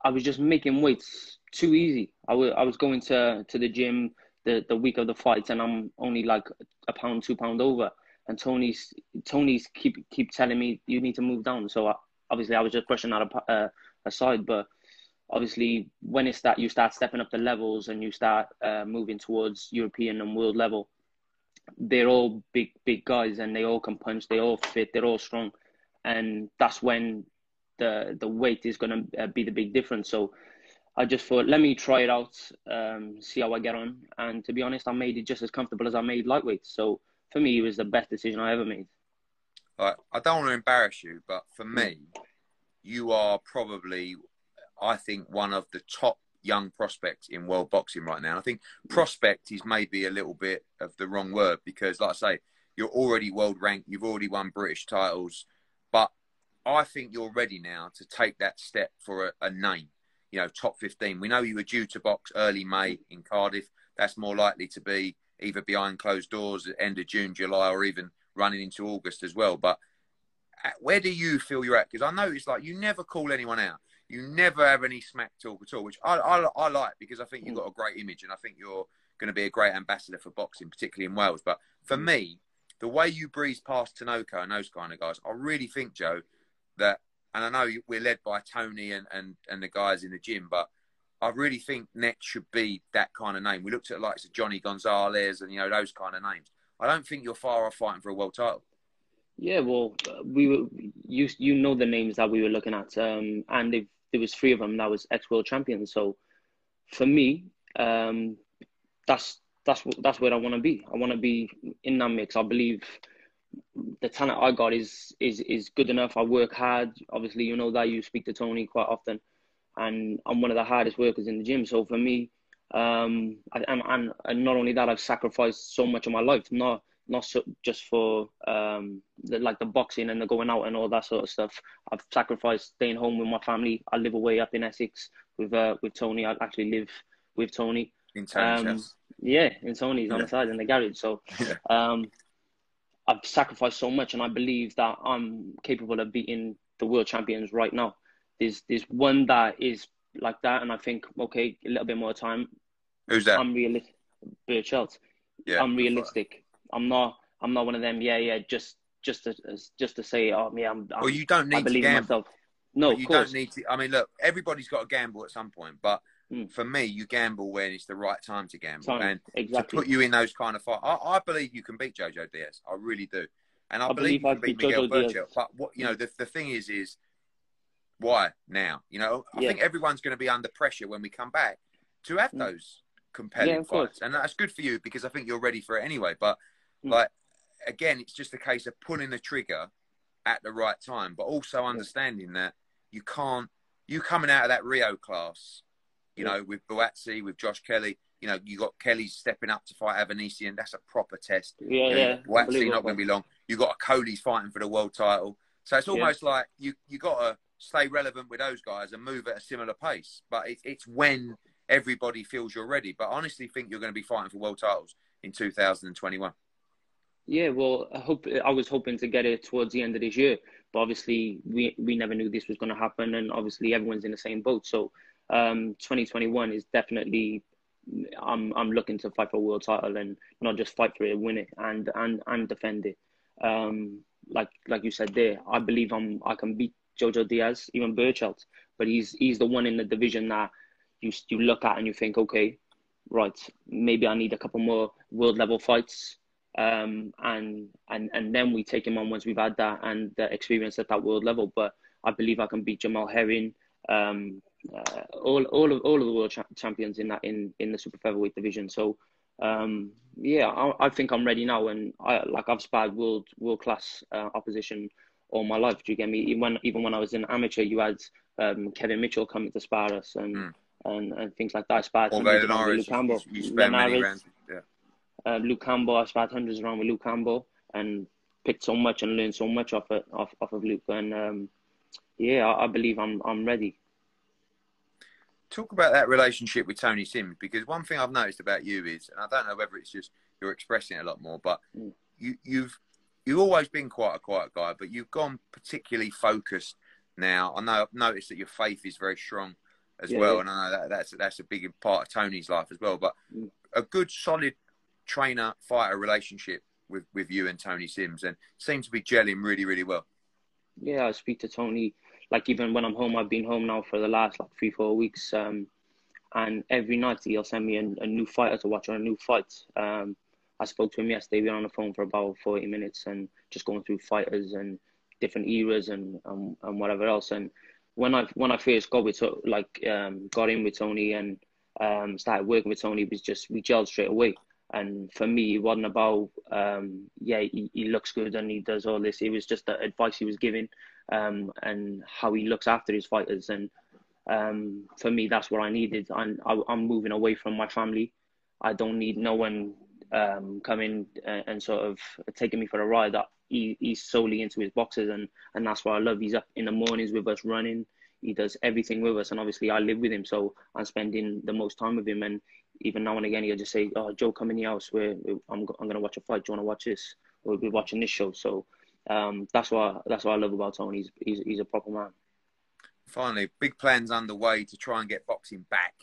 I was just making weights too easy. I was I was going to to the gym the the week of the fights, and I'm only like a pound two pound over, and Tony's Tony's keep keep telling me you need to move down. So I, obviously I was just pushing that uh, aside, but obviously when it's that you start stepping up the levels and you start uh, moving towards European and world level, they're all big big guys and they all can punch, they all fit, they're all strong, and that's when the the weight is going to uh, be the big difference. So I just thought let me try it out, um, see how I get on, and to be honest, I made it just as comfortable as I made lightweight. So for me, it was the best decision I ever made. Like, I don't want to embarrass you, but for mm. me, you are probably, I think, one of the top young prospects in world boxing right now. I think mm. prospect is maybe a little bit of the wrong word because, like I say, you're already world ranked, you've already won British titles, but I think you're ready now to take that step for a, a name. You know, top 15. We know you were due to box early May in Cardiff. That's more likely to be either behind closed doors at end of June, July, or even running into August as well. But uh, where do you feel you're at? Because I know it's like you never call anyone out. You never have any smack talk at all, which I, I, I like because I think you've got a great image and I think you're going to be a great ambassador for boxing, particularly in Wales. But for me, the way you breeze past Tinoco and those kind of guys, I really think, Joe, that, and I know we're led by Tony and, and, and the guys in the gym, but I really think next should be that kind of name. We looked at the likes of Johnny Gonzalez and, you know, those kind of names. I don't think you're far off fighting for a world title. Yeah, well, we were you you know the names that we were looking at, um, and if there was three of them that was ex world champions. So for me, um, that's that's that's where I want to be. I want to be in that mix. I believe the talent I got is is is good enough. I work hard. Obviously, you know that you speak to Tony quite often, and I'm one of the hardest workers in the gym. So for me, um, and, and, and not only that, I've sacrificed so much of my life, not not so, just for um, the, like the boxing and the going out and all that sort of stuff. I've sacrificed staying home with my family. I live away up in Essex with uh, with Tony. I actually live with Tony. In Tony's Um. Yeah, in Tony's on the side in the garage. So *laughs* Yeah. um, I've sacrificed so much, and I believe that I'm capable of beating the world champions right now. There's there's one that is like that, and I think okay, a little bit more time. Who's that? I'm realistic. Berchelt. yeah, I'm realistic. I'm not. I'm not one of them. Yeah, yeah. Just just to just to say, oh yeah, I'm. I'm Well, you don't I need to believe in gamble. myself. No, of you don't need to. I mean, look, everybody's got to gamble at some point, but Mm. for me, you gamble when it's the right time to gamble, Time, and exactly. to put you in those kind of fights. I, I believe you can beat Jojo Diaz. I really do, and I, I believe, believe you can beat Miguel Berchelt. But what you know, the the thing is, is why now? You know, I Yeah. think everyone's going to be under pressure when we come back to have Mm. those compelling Yeah, course. fights, and that's good for you because I think you're ready for it anyway. But Mm. like again, it's just a case of pulling the trigger at the right time, but also understanding that you can't. You coming out of that Rio class, you Yeah. know, with Buatsi, with Josh Kelly. You know, you got Kelly stepping up to fight Avanesyan. That's a proper test. Yeah, You know, yeah. Buatsi not going to be long. You got Okolie's fighting for the world title. So it's Yeah. almost like you you got to stay relevant with those guys and move at a similar pace. But it, it's when everybody feels you're ready. But honestly think you're going to be fighting for world titles in 2021. Yeah, well, I hope I was hoping to get it towards the end of this year, but obviously we we never knew this was going to happen, and obviously everyone's in the same boat. So, um, 2021 is definitely I'm I'm looking to fight for a world title and not just fight for it, and win it, and and and defend it. Um, like like you said there, I believe I'm I can beat Jojo Diaz, even Berchelt, but he's he's the one in the division that you you look at and you think, okay, right, maybe I need a couple more world level fights um, and and and then we take him on once we've had that and the experience at that world level. But I believe I can beat Jamel Herring, um, uh, all all of all of the world cha- champions in that in in the super featherweight division. So um, yeah, I, I think I'm ready now, and I like I've sparred world world class uh, opposition all my life. Do you get me? Even when even when I was an amateur, you had um, Kevin Mitchell coming to spar us and. Mm. And, and things like that. I sparred Or hundreds around with Luke Campbell. you, you Linares. Yeah. uh, Luke Campbell. I sparred hundreds around with Luke Campbell and picked so much and learned so much off it, off, off of Luke. And um, yeah, I, I believe I'm I'm ready. Talk about that relationship with Tony Sims because one thing I've noticed about you is, and I don't know whether it's just you're expressing it a lot more, but Mm. you, you've you've always been quite a quiet guy, but you've gone particularly focused now. I know I've noticed that your faith is very strong as Yeah, well, yeah. and I know that that's that's a big part of Tony's life as well. But Mm. a good, solid trainer fighter relationship with with you and Tony Sims, and seems to be gelling really, really well. Yeah, I speak to Tony. Like even when I'm home, I've been home now for the last like three four weeks. Um, and every night he'll send me a, a new fighter to watch or a new fight. Um, I spoke to him yesterday. We were on the phone for about forty minutes and just going through fighters and different eras and and, and whatever else. And when I when I first got with like um, got in with Tony and um, started working with Tony, it was just we gelled straight away. And for me, it wasn't about um, yeah he, he looks good and he does all this. It was just the advice he was giving um, and how he looks after his fighters. And um, for me, that's what I needed. I'm, I, I'm moving away from my family. I don't need no one um, coming and, sort of taking me for a ride. That he, he's solely into his boxes, and, and that's what I love. He's up in the mornings with us running. He does everything with us, and obviously I live with him, so I'm spending the most time with him. And even now and again, he'll just say, "Oh, Joe, come in the house. Where I'm, I'm to watch a fight. Do you want to watch this? We'll be watching this show." So um, that's what that's what I love about Tony. He's, he's he's a proper man. Finally, big plans underway to try and get boxing back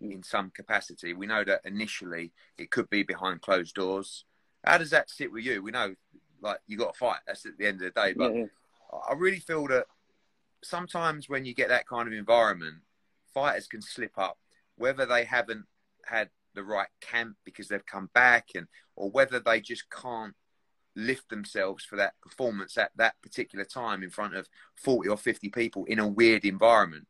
in some capacity. We know that initially it could be behind closed doors. How does that sit with you? We know, like, you got to fight. That's at the end of the day. But yeah, yeah. I really feel that sometimes when you get that kind of environment, fighters can slip up, whether they haven't had the right camp because they've come back, and or whether they just can't lift themselves for that performance at that particular time in front of 40 or 50 people in a weird environment.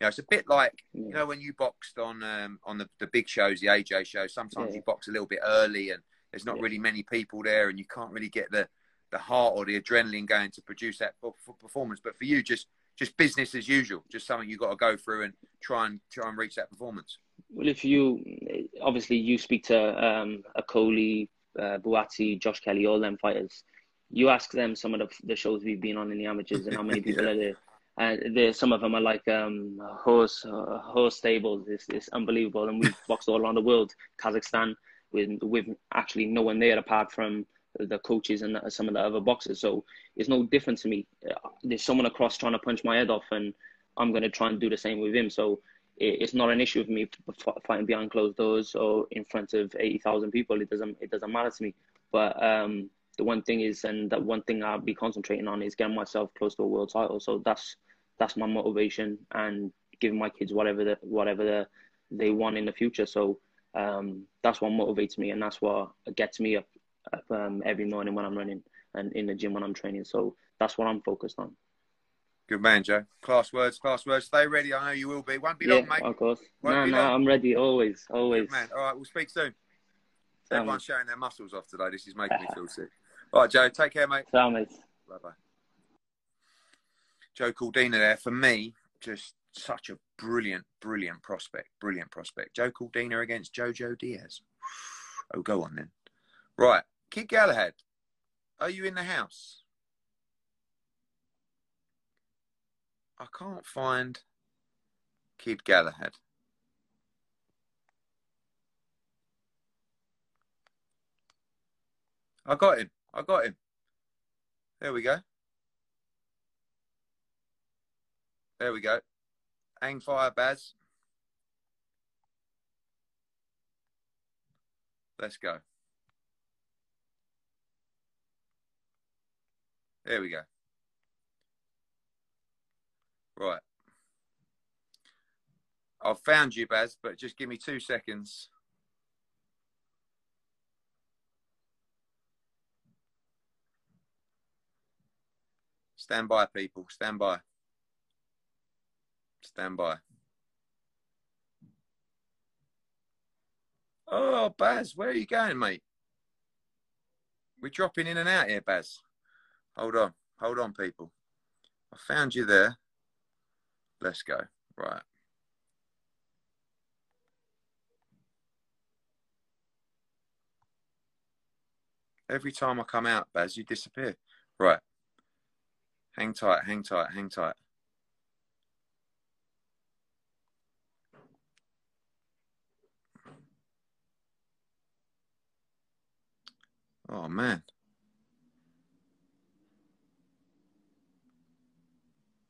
You know, it's a bit like you know when you boxed on um, on the, the big shows, the AJ show. Sometimes Yeah. you box a little bit early, and there's not Yeah. really many people there, and you can't really get the the heart or the adrenaline going to produce that for, for performance. But for you, just just business as usual, just something you got to go through and try and try and reach that performance. Well, if you obviously you speak to um, Okolie, uh, Buatsi, Josh Kelly, all them fighters, you ask them some of the, the shows we've been on in the amateurs and how many *laughs* people yeah. are there. And there, some of them are like um, horse uh, horse stables. It's, it's unbelievable, and we've *laughs* boxed all around the world. Kazakhstan, with with actually no one there apart from the coaches and some of the other boxers. So it's no different to me. There's someone across trying to punch my head off, and I'm going to try and do the same with him. So it's not an issue for me fighting behind closed doors or in front of 80,000 people. It doesn't it doesn't matter to me. But um, the one thing is, and that one thing I'll be concentrating on is getting myself close to a world title. So that's that's my motivation and giving my kids whatever the, whatever the, they want in the future. So um, that's what motivates me, and that's what gets me up, up um, every morning when I'm running and in the gym when I'm training. So that's what I'm focused on. Good man, Joe. Class words, class words. Stay ready. I know you will be. Won't be yeah, long, mate. Of course. Won't no, no, long. I'm ready. Always, always. Good man. All right, we'll speak soon. Everyone's showing their muscles off today. This is *laughs* making me feel sick. All right, Joe. Take care, mate. Mate. Bye bye. Joe Cordina there. For me, just such a brilliant, brilliant prospect. Brilliant prospect. Joe Cordina against Jojo Diaz. *sighs* Oh, go on then. Right. Kid Galahad, are you in the house? I can't find Kid Galahad. I got him. I got him. There we go. There we go. Hang fire, Baz. Let's go. There we go. Right. I've found you, Baz, but just give me two seconds. Stand by, people. Stand by. Stand by. Oh, Baz, where are you going, mate? We're dropping in and out here, Baz. Hold on. Hold on, people. I found you there. Let's go. Right. Every time I come out, Baz, you disappear. Right. Hang tight, hang tight, hang tight. Oh, man.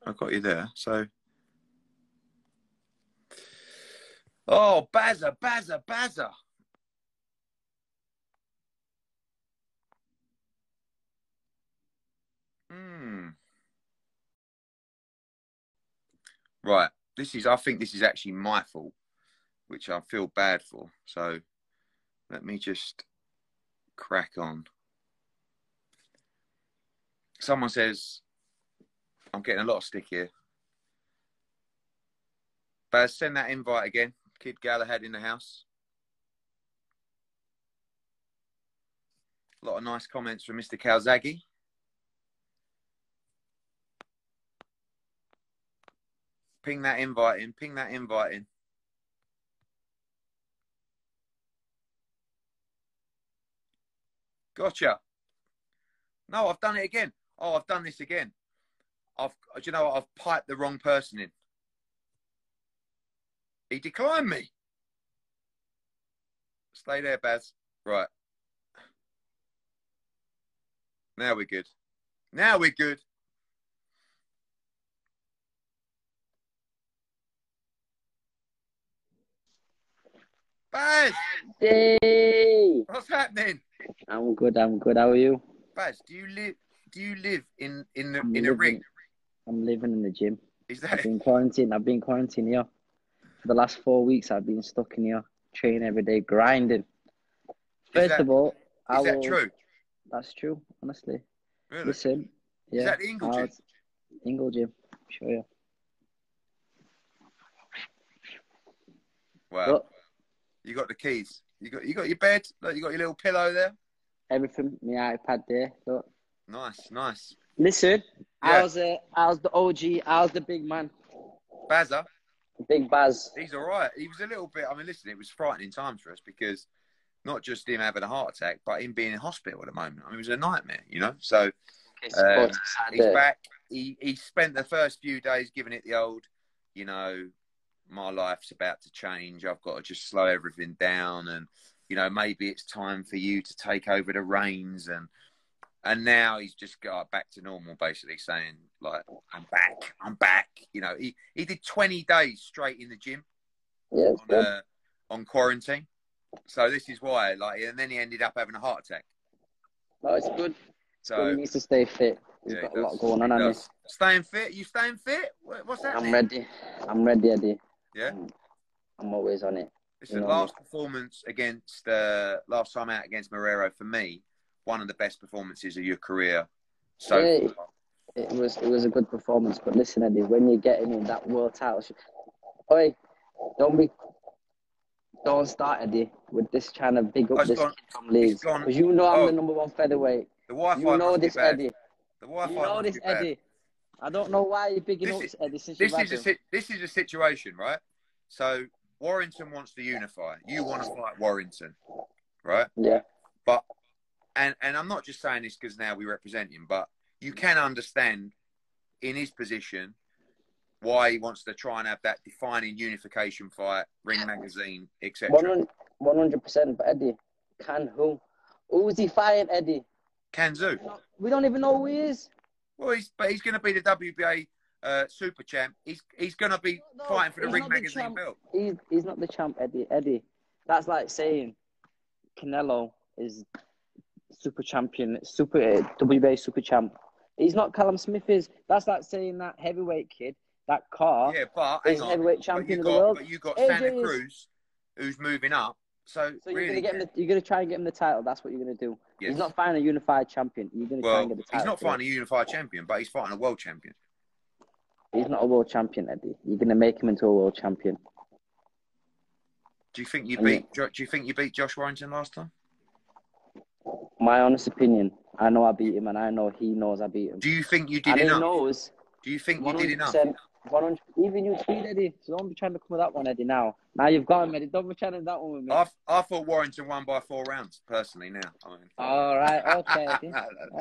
I got you there. So Oh, Bazza, Bazza, Bazza. Hmm. Right. This is, I think this is actually my fault, which I feel bad for. So let me just crack on. Someone says, I'm getting a lot of stick here. Baz, send that invite again. Kid Galahad in the house. A lot of nice comments from Mr. Calzaghe. Ping that invite in. Ping that invite in. Gotcha. No, I've done it again. Oh, I've done this again. I've, you know, I've piped the wrong person in. He declined me. Stay there, Baz. Right. Now we're good. Now we're good. Baz! Hey! What's happening? I'm good, I'm good. How are you? Baz, do you live do you live in in the, in living, a ring? I'm living in the gym. Is that I've been quarantined I've been quarantined here for the last four weeks, I've been stuck in here, training every day, grinding. First that, of all, I is that will, true? That's true, honestly. Really? Listen, yeah. Is that the Ingle Gym? Ingle Gym, show you. Wow. But, you got the keys. You got you got your bed. Look, you got your little pillow there. Everything. My iPad there. Look. Nice, nice. Listen, Yeah. how's uh, how's the OG? How's the big man? Bazza, Big Baz. he's all right. He was a little bit. I mean, listen, it was frightening times for us because not just him having a heart attack, but him being in hospital at the moment. I mean, it was a nightmare, you know. So It's Um, supposed to sad he's back. He he spent the first few days giving it the old, you know, my life's about to change. I've got to just slow everything down, and you know, maybe it's time for you to take over the reins. And and now he's just got back to normal, basically saying like, I'm back, I'm back. You know, he he did 20 days straight in the gym Yeah, on uh, on quarantine. So this is why, like, and then he ended up having a heart attack. No, it's good. So he needs to stay fit. He's yeah, got he a lot going on. Staying fit? You staying fit? What's that? I'm ready. I'm ready, Eddie. Yeah. I'm, always on it. Listen, No. last performance against uh, last time out against Marrero for me, one of the best performances of your career. So Yeah. It was it was a good performance, but listen, Eddie, when you're getting in that world title, oi, don't be, don't start Eddie with this trying to big Oh, up it's this gone- kid from Leeds because you know I'm oh. the number one featherweight. the Wi-Fi You know this. Eddie. The Wi-Fi You know this. Eddie. I don't know why you're bigging This up is- since This is a this is a situation, right? So Warrington wants to unify. You want to fight Warrington, right? Yeah, But and and I'm not just saying this because now we represent him, but you can understand in his position why he wants to try and have that defining unification fight, ring magazine, etc. one hundred percent. But Eddie, can who? Who's he fighting, Eddie? Can Xu. We don't even know who he is. Well, he's but he's going to be the WBA uh, super champ. He's he's going to be No, fighting for the he's ring not the magazine belt. He's he's not the champ, Eddie. Eddie, that's like saying Canelo is super champion, super uh, WBA super champ. He's not Callum Smith. Is that's like saying that heavyweight kid, that car, Yeah, but is on. heavyweight But champion you of the world. but you got AJ Santa is- Cruz, who's moving up. So, So you're really, gonna get him. The, you're gonna try and get him the title. That's what you're gonna do. yes. He's not fighting a unified champion. You're gonna try and get the title. he's not fighting a unified champion, but he's fighting a world champion. He's not a world champion, Eddie. You're gonna make him into a world champion. Do you think you And beat? Do you think you beat Josh Warrington last time? My honest opinion. I know I beat him, and I know he knows I beat him. Do you think you did and he knows Do you think you did enough? 100%, 100 Even you tweet Eddie. So don't be trying to come with that one, Eddie. Now, now you've got him, Eddie. Don't be trying to that one with me. I, I thought Warrington won by four rounds personally. Now, I mean, All right, okay. *laughs*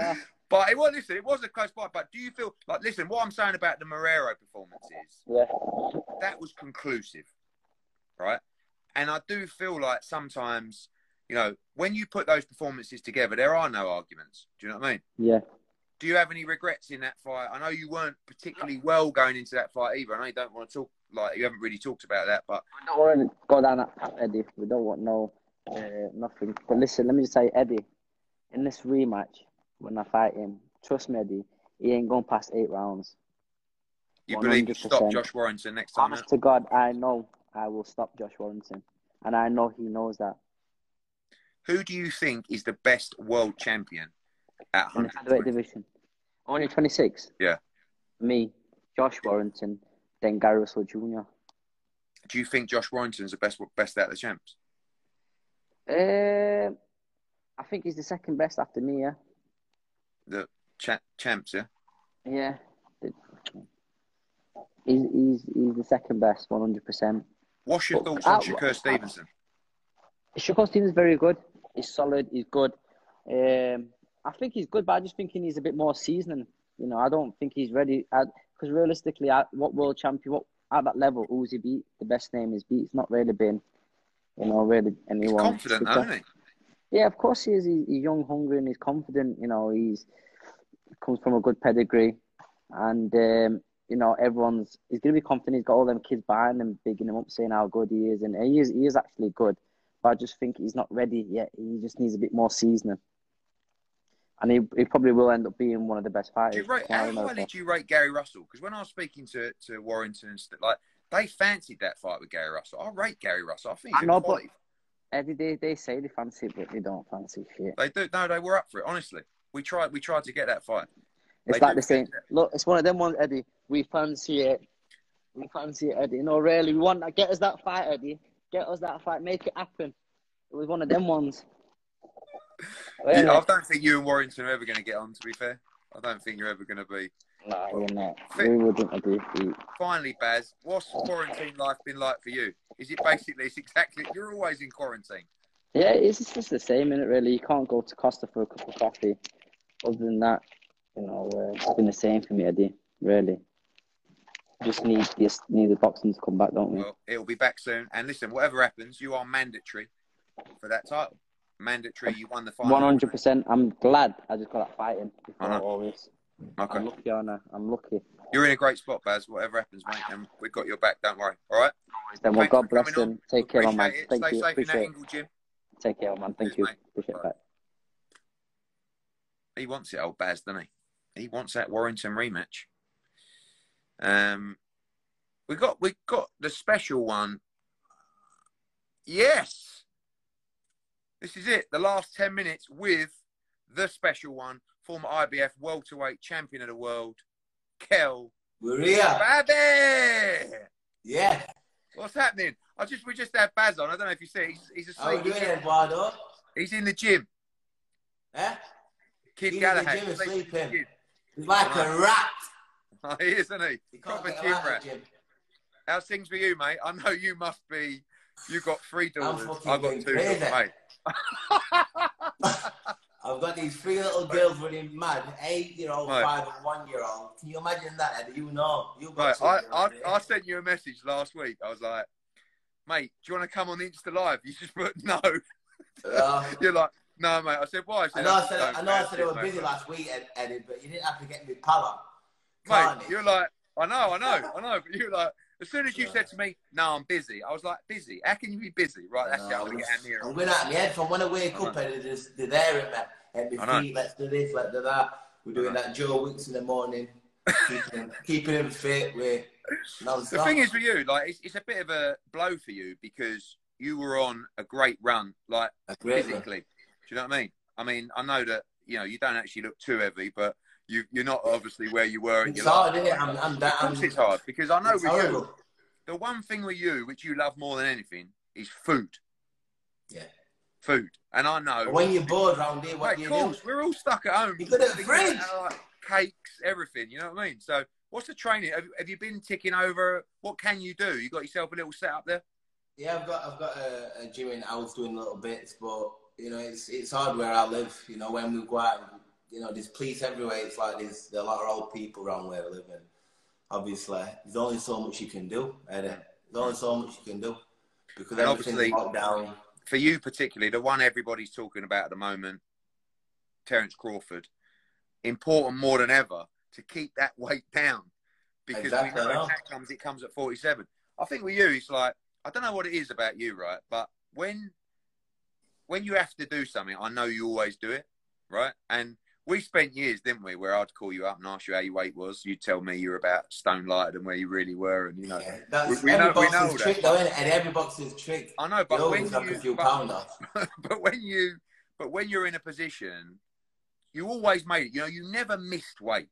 Ah. but it was listen. It was a close fight. But do you feel like listen? What I'm saying about the Marrero performance is Yeah, that was conclusive, right? And I do feel like sometimes, you know, when you put those performances together, there are no arguments. Do you know what I mean? yeah. Do you have any regrets in that fight? I know you weren't particularly well going into that fight either. I know you don't want to talk like you haven't really talked about that, but We don't want to go down that path, Eddie. We don't want no uh, nothing. But listen, let me just say, Eddie, in this rematch, when I fight him, trust me, Eddie, he ain't going past eight rounds. you believe you stop 100%. Josh Warrington next time Honest to God, I know I will stop Josh Warrington, and I know he knows that. Who do you think is the best world champion at in the featherweight 120? division. Only 26? Yeah. Me, Josh Warrington, then Gary Russell Jr. Do you think Josh Warrington's the best best out of the champs? Um, I think he's the second best after me, yeah. The cha- champs, yeah. Yeah. He's, he's, he's the second best, 100%. What's your Well, thoughts on uh, Shakur Stevenson? Shakur Stevens is very good. He's solid. He's good. Um, I think he's good, but I just think he needs a bit more seasoning. You know, I don't think he's ready. Because realistically, at what world champion, what at that level, who's he beat? The best name is beat. It's not really been, you know, really He's anyone. confident, though, isn't he? Yeah, of course he is. He's, he's young, hungry, and he's confident. You know, he's comes from a good pedigree, and um, you know everyone's he's gonna be confident. He's got all them kids behind him, bigging him up, saying how good he is, and he is he is actually good. But I just think he's not ready yet. He just needs a bit more seasoning, and he, he probably will end up being one of the best fighters. rate, how highly do you rate Gary Russell? Because when I was speaking to, to Warrington and stuff, like they fancied that fight with Gary Russell. I rate Gary Russell. I think he's I know, but- day they say they fancy it, but they don't fancy shit. They do. No, they were up for it. Honestly, we tried. We tried to get that fight. It's They like the same. Look, it's one of them ones, Eddie. We fancy it. We fancy it, Eddie. No, really, we want to get us that fight, Eddie. Get us that fight. Make it happen. It was one of them ones. You- I don't think you and Warrington are ever going to get on. To be fair, I don't think you're ever going to be. Nah, we're not. We wouldn't have been. Finally, Baz, what's quarantine life been like for you? Is it basically? It's exactly. You're always in quarantine. Yeah, it's just the same, is it? Really, you can't go to Costa for a cup of coffee. Other than that, you know, uh, it's been the same for me, Eddie. Really, just need just need the boxing to come back, don't we? Well, it'll be back soon. And listen, whatever happens, you are mandatory for that title. Mandatory. You won the final. One hundred percent. I'm glad I just got that fighting before I know. always. Okay. I'm lucky, Anna. I'm lucky. You're in a great spot, Baz. Whatever happens, mate, and we've got your back. Don't worry. All right. Then well, Thanks God bless him. Take care, man. It. Thank Stay you. safe in that Appreciate it. Take care, man. Thank Cheers, you. mate. Appreciate Bye. that. He wants it, old Baz, doesn't he? He wants that Warrington rematch. Um, we got we got the special one. Yes, this is it. The last ten minutes with the special one. Former IBF welterweight champion of the world, Kell We're here. Yeah. What's happening? I just we just had Baz on. I don't know if you see. He's, he's How we asleep. doing, Eduardo? He's in the gym. Eh? Kid He's in the gym sleeping in sleeping. He's like a rat. Oh, *laughs* he is, isn't he? You can't Proper gym him out of rat. gym. How's things for you, mate? I know you must be. You got three daughters. I've got two daughters, mate. *laughs* I've got these three little girls running mad, eight year old, Right. five, and one year old. Can you imagine that? Eddie? You know, you Right, I, I. I sent you a message last week. I was like, mate, do you want to come on the Insta Live? You just put *laughs* no. Uh, *laughs* You're like, no, mate. I said, why? I I said, know I "I'm said I know I said I was mate." busy last week, Ed- Eddie, but you didn't have to get me pala. Mate, Carnage. you're like, I know, I know, I know. But you're like, as soon as you said to me, no, I'm busy, I was like, busy? How can you be busy? Right, that's going to get Amir I'm on. going out my head from when I wake I up and it is they're there at my, at my feet. Let's do this, let's do that. We're doing that Joe Wicks in the morning, keeping *laughs* him, keeping him fit. We're The thing is for you, like, it's, it's a bit of a blow for you because you were on a great run, like, great physically. Do you know what I mean? I mean, I know that you know you don't actually look too heavy, but you you're not obviously where you were in It's your hard, life. isn't it? I'm, I'm, Of course, I'm, it's hard because I know with you, the one thing with you which you love more than anything is food. Yeah. Food, and I know. But when you're bored round here, what Mate, do you of course, do? we're all stuck at home. You a Thinking fridge. like, cakes, everything. You know what I mean? So, what's the training? Have, have you been ticking over? What can you do? You got yourself a little setup there. Yeah, I've got I've got a, a gym in house doing little bits, but you know it's it's hard where I live. You know when we go out, and, you know there's police everywhere. It's like there's, a lot of old people around where I live, and obviously there's only so much you can do. Eddie. There's only so much you can do because And everything's obviously- locked down. For you particularly, the one everybody's talking about at the moment, Terence Crawford, important more than ever to keep that *laughs* weight down because Exactly, we know know. that comes, it comes at 47. I think with you, it's like I don't know what it is about you, right? But when when you have to do something, I know you always do it, right? And we spent years, didn't we, where I'd call you up and ask you how your weight was. You'd tell me you were about stone lighter than where you really were, and you know. Yeah, that's we every know- we boxer's know that. trick, though, isn't it? And every boxer's trick. I know, but when you, a few but, *laughs* but when you, but when you're in a position you always made it you know you never missed weight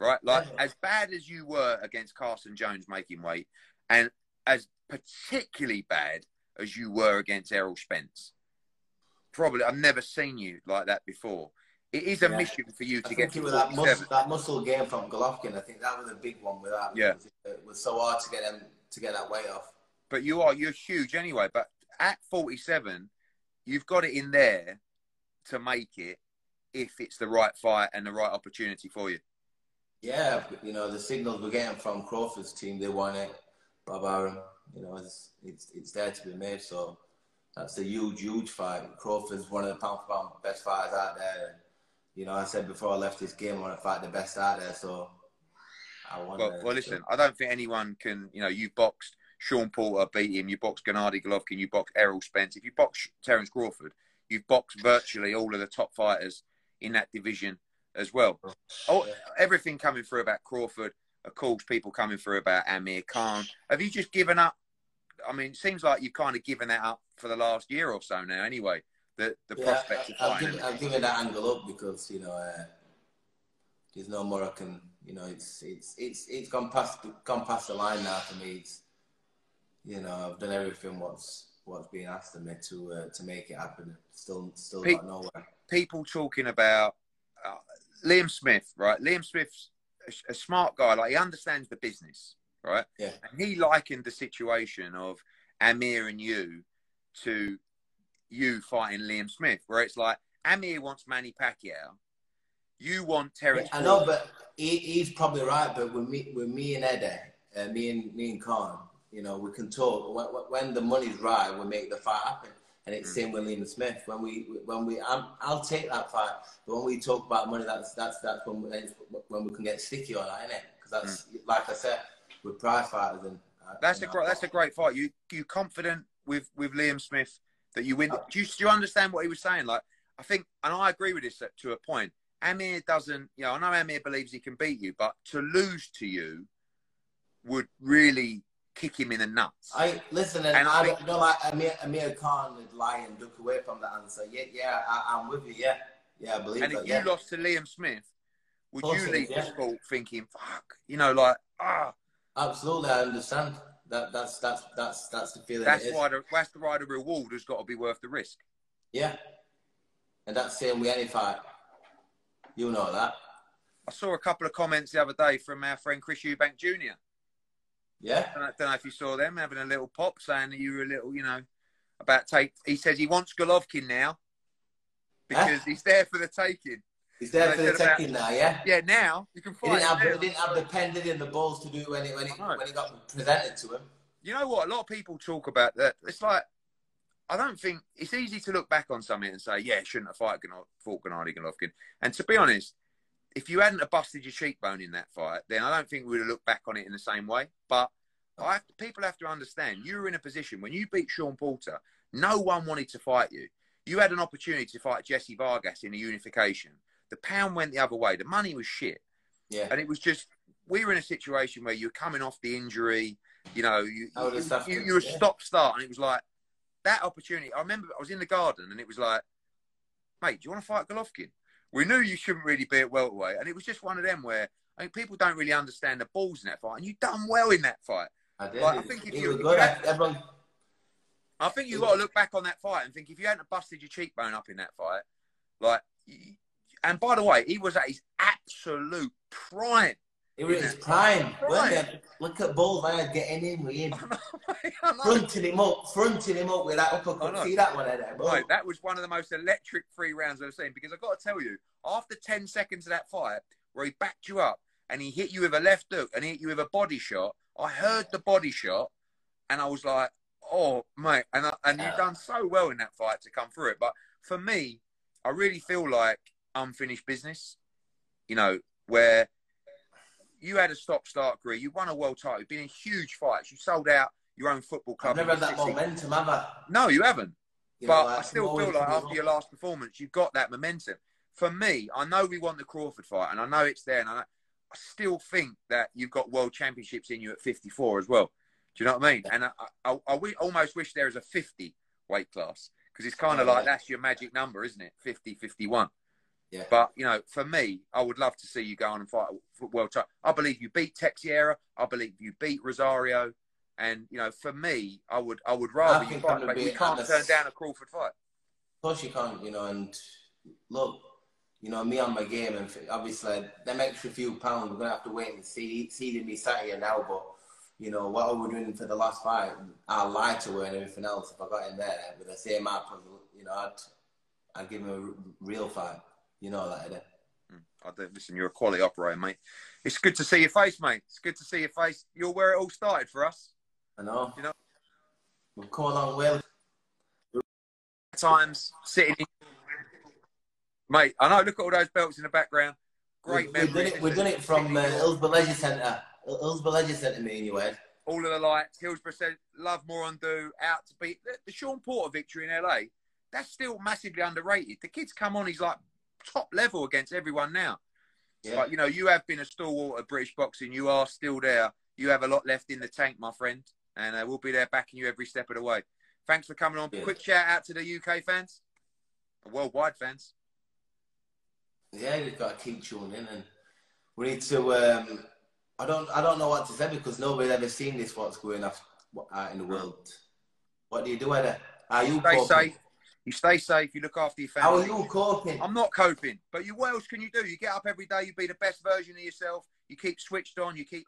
right like Never. as bad as you were against carson jones making weight and as particularly bad as you were against errol spence probably i've never seen you like that before it is a Yeah. mission for you I to get to was that, 47 muscle, that muscle gain from Golovkin. I think that was a big one with that. Yeah. It was so hard to get them to get that weight off. but you are you're huge anyway but at 47 you've got it in there to make it if it's the right fight and the right opportunity for you Yeah, you know the signals we're getting from Crawford's team, they want it. Bob Arum, you know, it's it's it's there to be made. So that's a huge, huge fight. Crawford's one of the pound for pound best fighters out there. You know, I said before I left this game, I want to fight the best out there. So I want. Well, well, listen, I don't think anyone can. You know, you've boxed Sean Porter, beat him. You boxed Gennady Golovkin. You boxed Errol Spence. If you box Terence Crawford, you've boxed virtually all of the top fighters in that division as well. Oh, everything coming through about Crawford. Of course, people coming through about Amir Khan. Have you just given up? I mean, it seems like you've kind of given that up for the last year or so now. Anyway, the the Yeah, prospect of I've, given, I've given that angle up because you know uh, there's no more I can. You know, it's it's it's it's gone past gone past the line now for me. It's you know I've done everything what's what's being asked of me to uh, to make it happen. Still, still got nowhere. people talking about uh, Liam Smith, right? Liam Smith's a, a smart guy. Like he understands the business, right? Yeah. And he likened the situation of Amir and you to you fighting Liam Smith, where it's like Amir wants Manny Pacquiao, you want Terence. I know, but he, he's probably right. But with me, with me and Eddie, uh, me and me and Khan, you know, we can talk. When, when the money's right, we make the fight happen. And it's Mm. same with Liam Smith. When we, when we, I'm, I'll take that fight. But when we talk about money, that's that's that's when we, when we can get sticky on that, innit? Because that's like I said, with prize fighters and. uh, That's a great. That's a great fight. You you confident with with Liam Smith that you win? Do you, do you understand what he was saying? Like, I think, and I agree with this to a point. Amir doesn't. You know, I know Amir believes he can beat you, but to lose to you would really kick him in the nuts. I listen, and, And I I, think- don't know, like Amir, Amir Khan would lie and duck away from the answer. Yeah, yeah, I, I'm with you. Yeah, yeah, I believe and that. if you yeah. lost to Liam Smith, would you leave is, the sport thinking, "Fuck," you know, like ah, Absolutely, I understand. That that's that's that's that's the feeling. that's why the that's the why the reward has got to be worth the risk. Yeah, and that's same with any fight. You know that. I saw a couple of comments the other day from our friend Chris Eubank Jr. Yeah, I don't, don't know if you saw them having a little pop saying that you were a little, you know, about take. He says he wants Golovkin now because Huh? he's there for the taking. He's there for the about- taking now. Yeah. Yeah, now you can He didn't have he didn't have the pen, did he, and the balls to do when it when it when it got presented to him. You know what? A lot of people talk about that. It's like I don't think it's easy to look back on something and say, yeah, shouldn't have fought, Gano- fought Gennady Golovkin. And to be honest, if you hadn't have busted your cheekbone in that fight, then I don't think we would have looked back on it in the same way. But I have, people have to understand you were in a position when you beat Sean Porter, no one wanted to fight you. You had an opportunity to fight Jesse Vargas in a unification. The pound went the other way. The money was shit. Yeah. And it was just, we were in a situation where you're coming off the injury, you know, you, I would have you, you, you were yeah. stop start, and it was like that opportunity. I remember I was in the garden, and it was like, mate, do you want to fight Golovkin? We knew you shouldn't really be at welterweight, and it was just one of them where I think people don't really understand the balls in that fight, and you done well in that fight. I did. Like, I think if you- good. had- Everyone, I think you got to look back on that fight and think if you hadn't busted your cheekbone up in that fight, like, and by the way, he was at his absolute prime. he was his prime. Prime. Look at Bulls getting in with him. *laughs* Know, mate, I know. fronting him up, fronting him up with that uppercut. See that one? Boom. Right, that was one of the most electric three rounds I've seen because I've got to tell you, after 10 seconds of that fight, where he backed you up and he hit you with a left hook and he hit you with a body shot, I heard the body shot and I was like, oh, mate. And, I, and you've done so well in that fight to come through it. But for me, I really feel like unfinished business, you know, where you had a stop start career, you won a world title, you've been in huge fights, you sold out your own football club. I've never had that 60 momentum, have I? No, you haven't. You But like, I still feel like after your last performance, you've got that momentum. For me, I know we want the Crawford fight, and I know it's there, and I, I still think that you've got world championships in you at 54 as well. Do you know what I mean? And I, I, I wi- almost wish there was a 50 weight class because it's kind of like yeah. that's your magic number, isn't it? 50, 51. Yeah. But you know, for me, I would love to see you go on and fight for world title. I believe you beat Teixeira. I believe you beat Rosario. And you know, for me, I would I would rather you fight, but gonna we can't turn down a Crawford fight. Of course you can't, you know, and look, you know, me on my game, and obviously, them extra few pounds, we're going to have to wait and see, see me sat here now, but, you know, what I was doing for the last fight, I lied to her and everything else. If I got in there with the same app, you know, I'd, I'd give him a r- real fight. You know that, innit? I don't listen. You're a quality operator, mate. It's good to see your face, mate. It's good to see your face. You're where it all started for us. I know. You know- We've come along well. Times sitting, in... mate. I know. Look at all those belts in the background. Great We've, we've done it, done it from uh, Hillsborough Leisure Centre. Hillsborough Leisure Centre, me and you, Ed. all of the lights. Hillsborough said, "Love more undo." Out to beat the, the Sean Porter victory in LA. That's still massively underrated. The kid's come on. He's like top level against everyone now. Yeah. But you know, you have been a stalwart of British boxing. You are still there. You have a lot left in the tank, my friend, and uh, we'll be there backing you every step of the way. Thanks for coming on. Yeah. Quick shout out to the UK fans, worldwide fans. Yeah, you've got to keep tuning in, and we need to. Um, I don't, I don't know what to say because nobody's ever seen this. What's going on out in the world? What do you do, Eddie? Are you Stay coping? safe. You stay safe. You look after your family. How are you coping? I'm not coping, but you. What else can you do? You get up every day. You be the best version of yourself. You keep switched on. You keep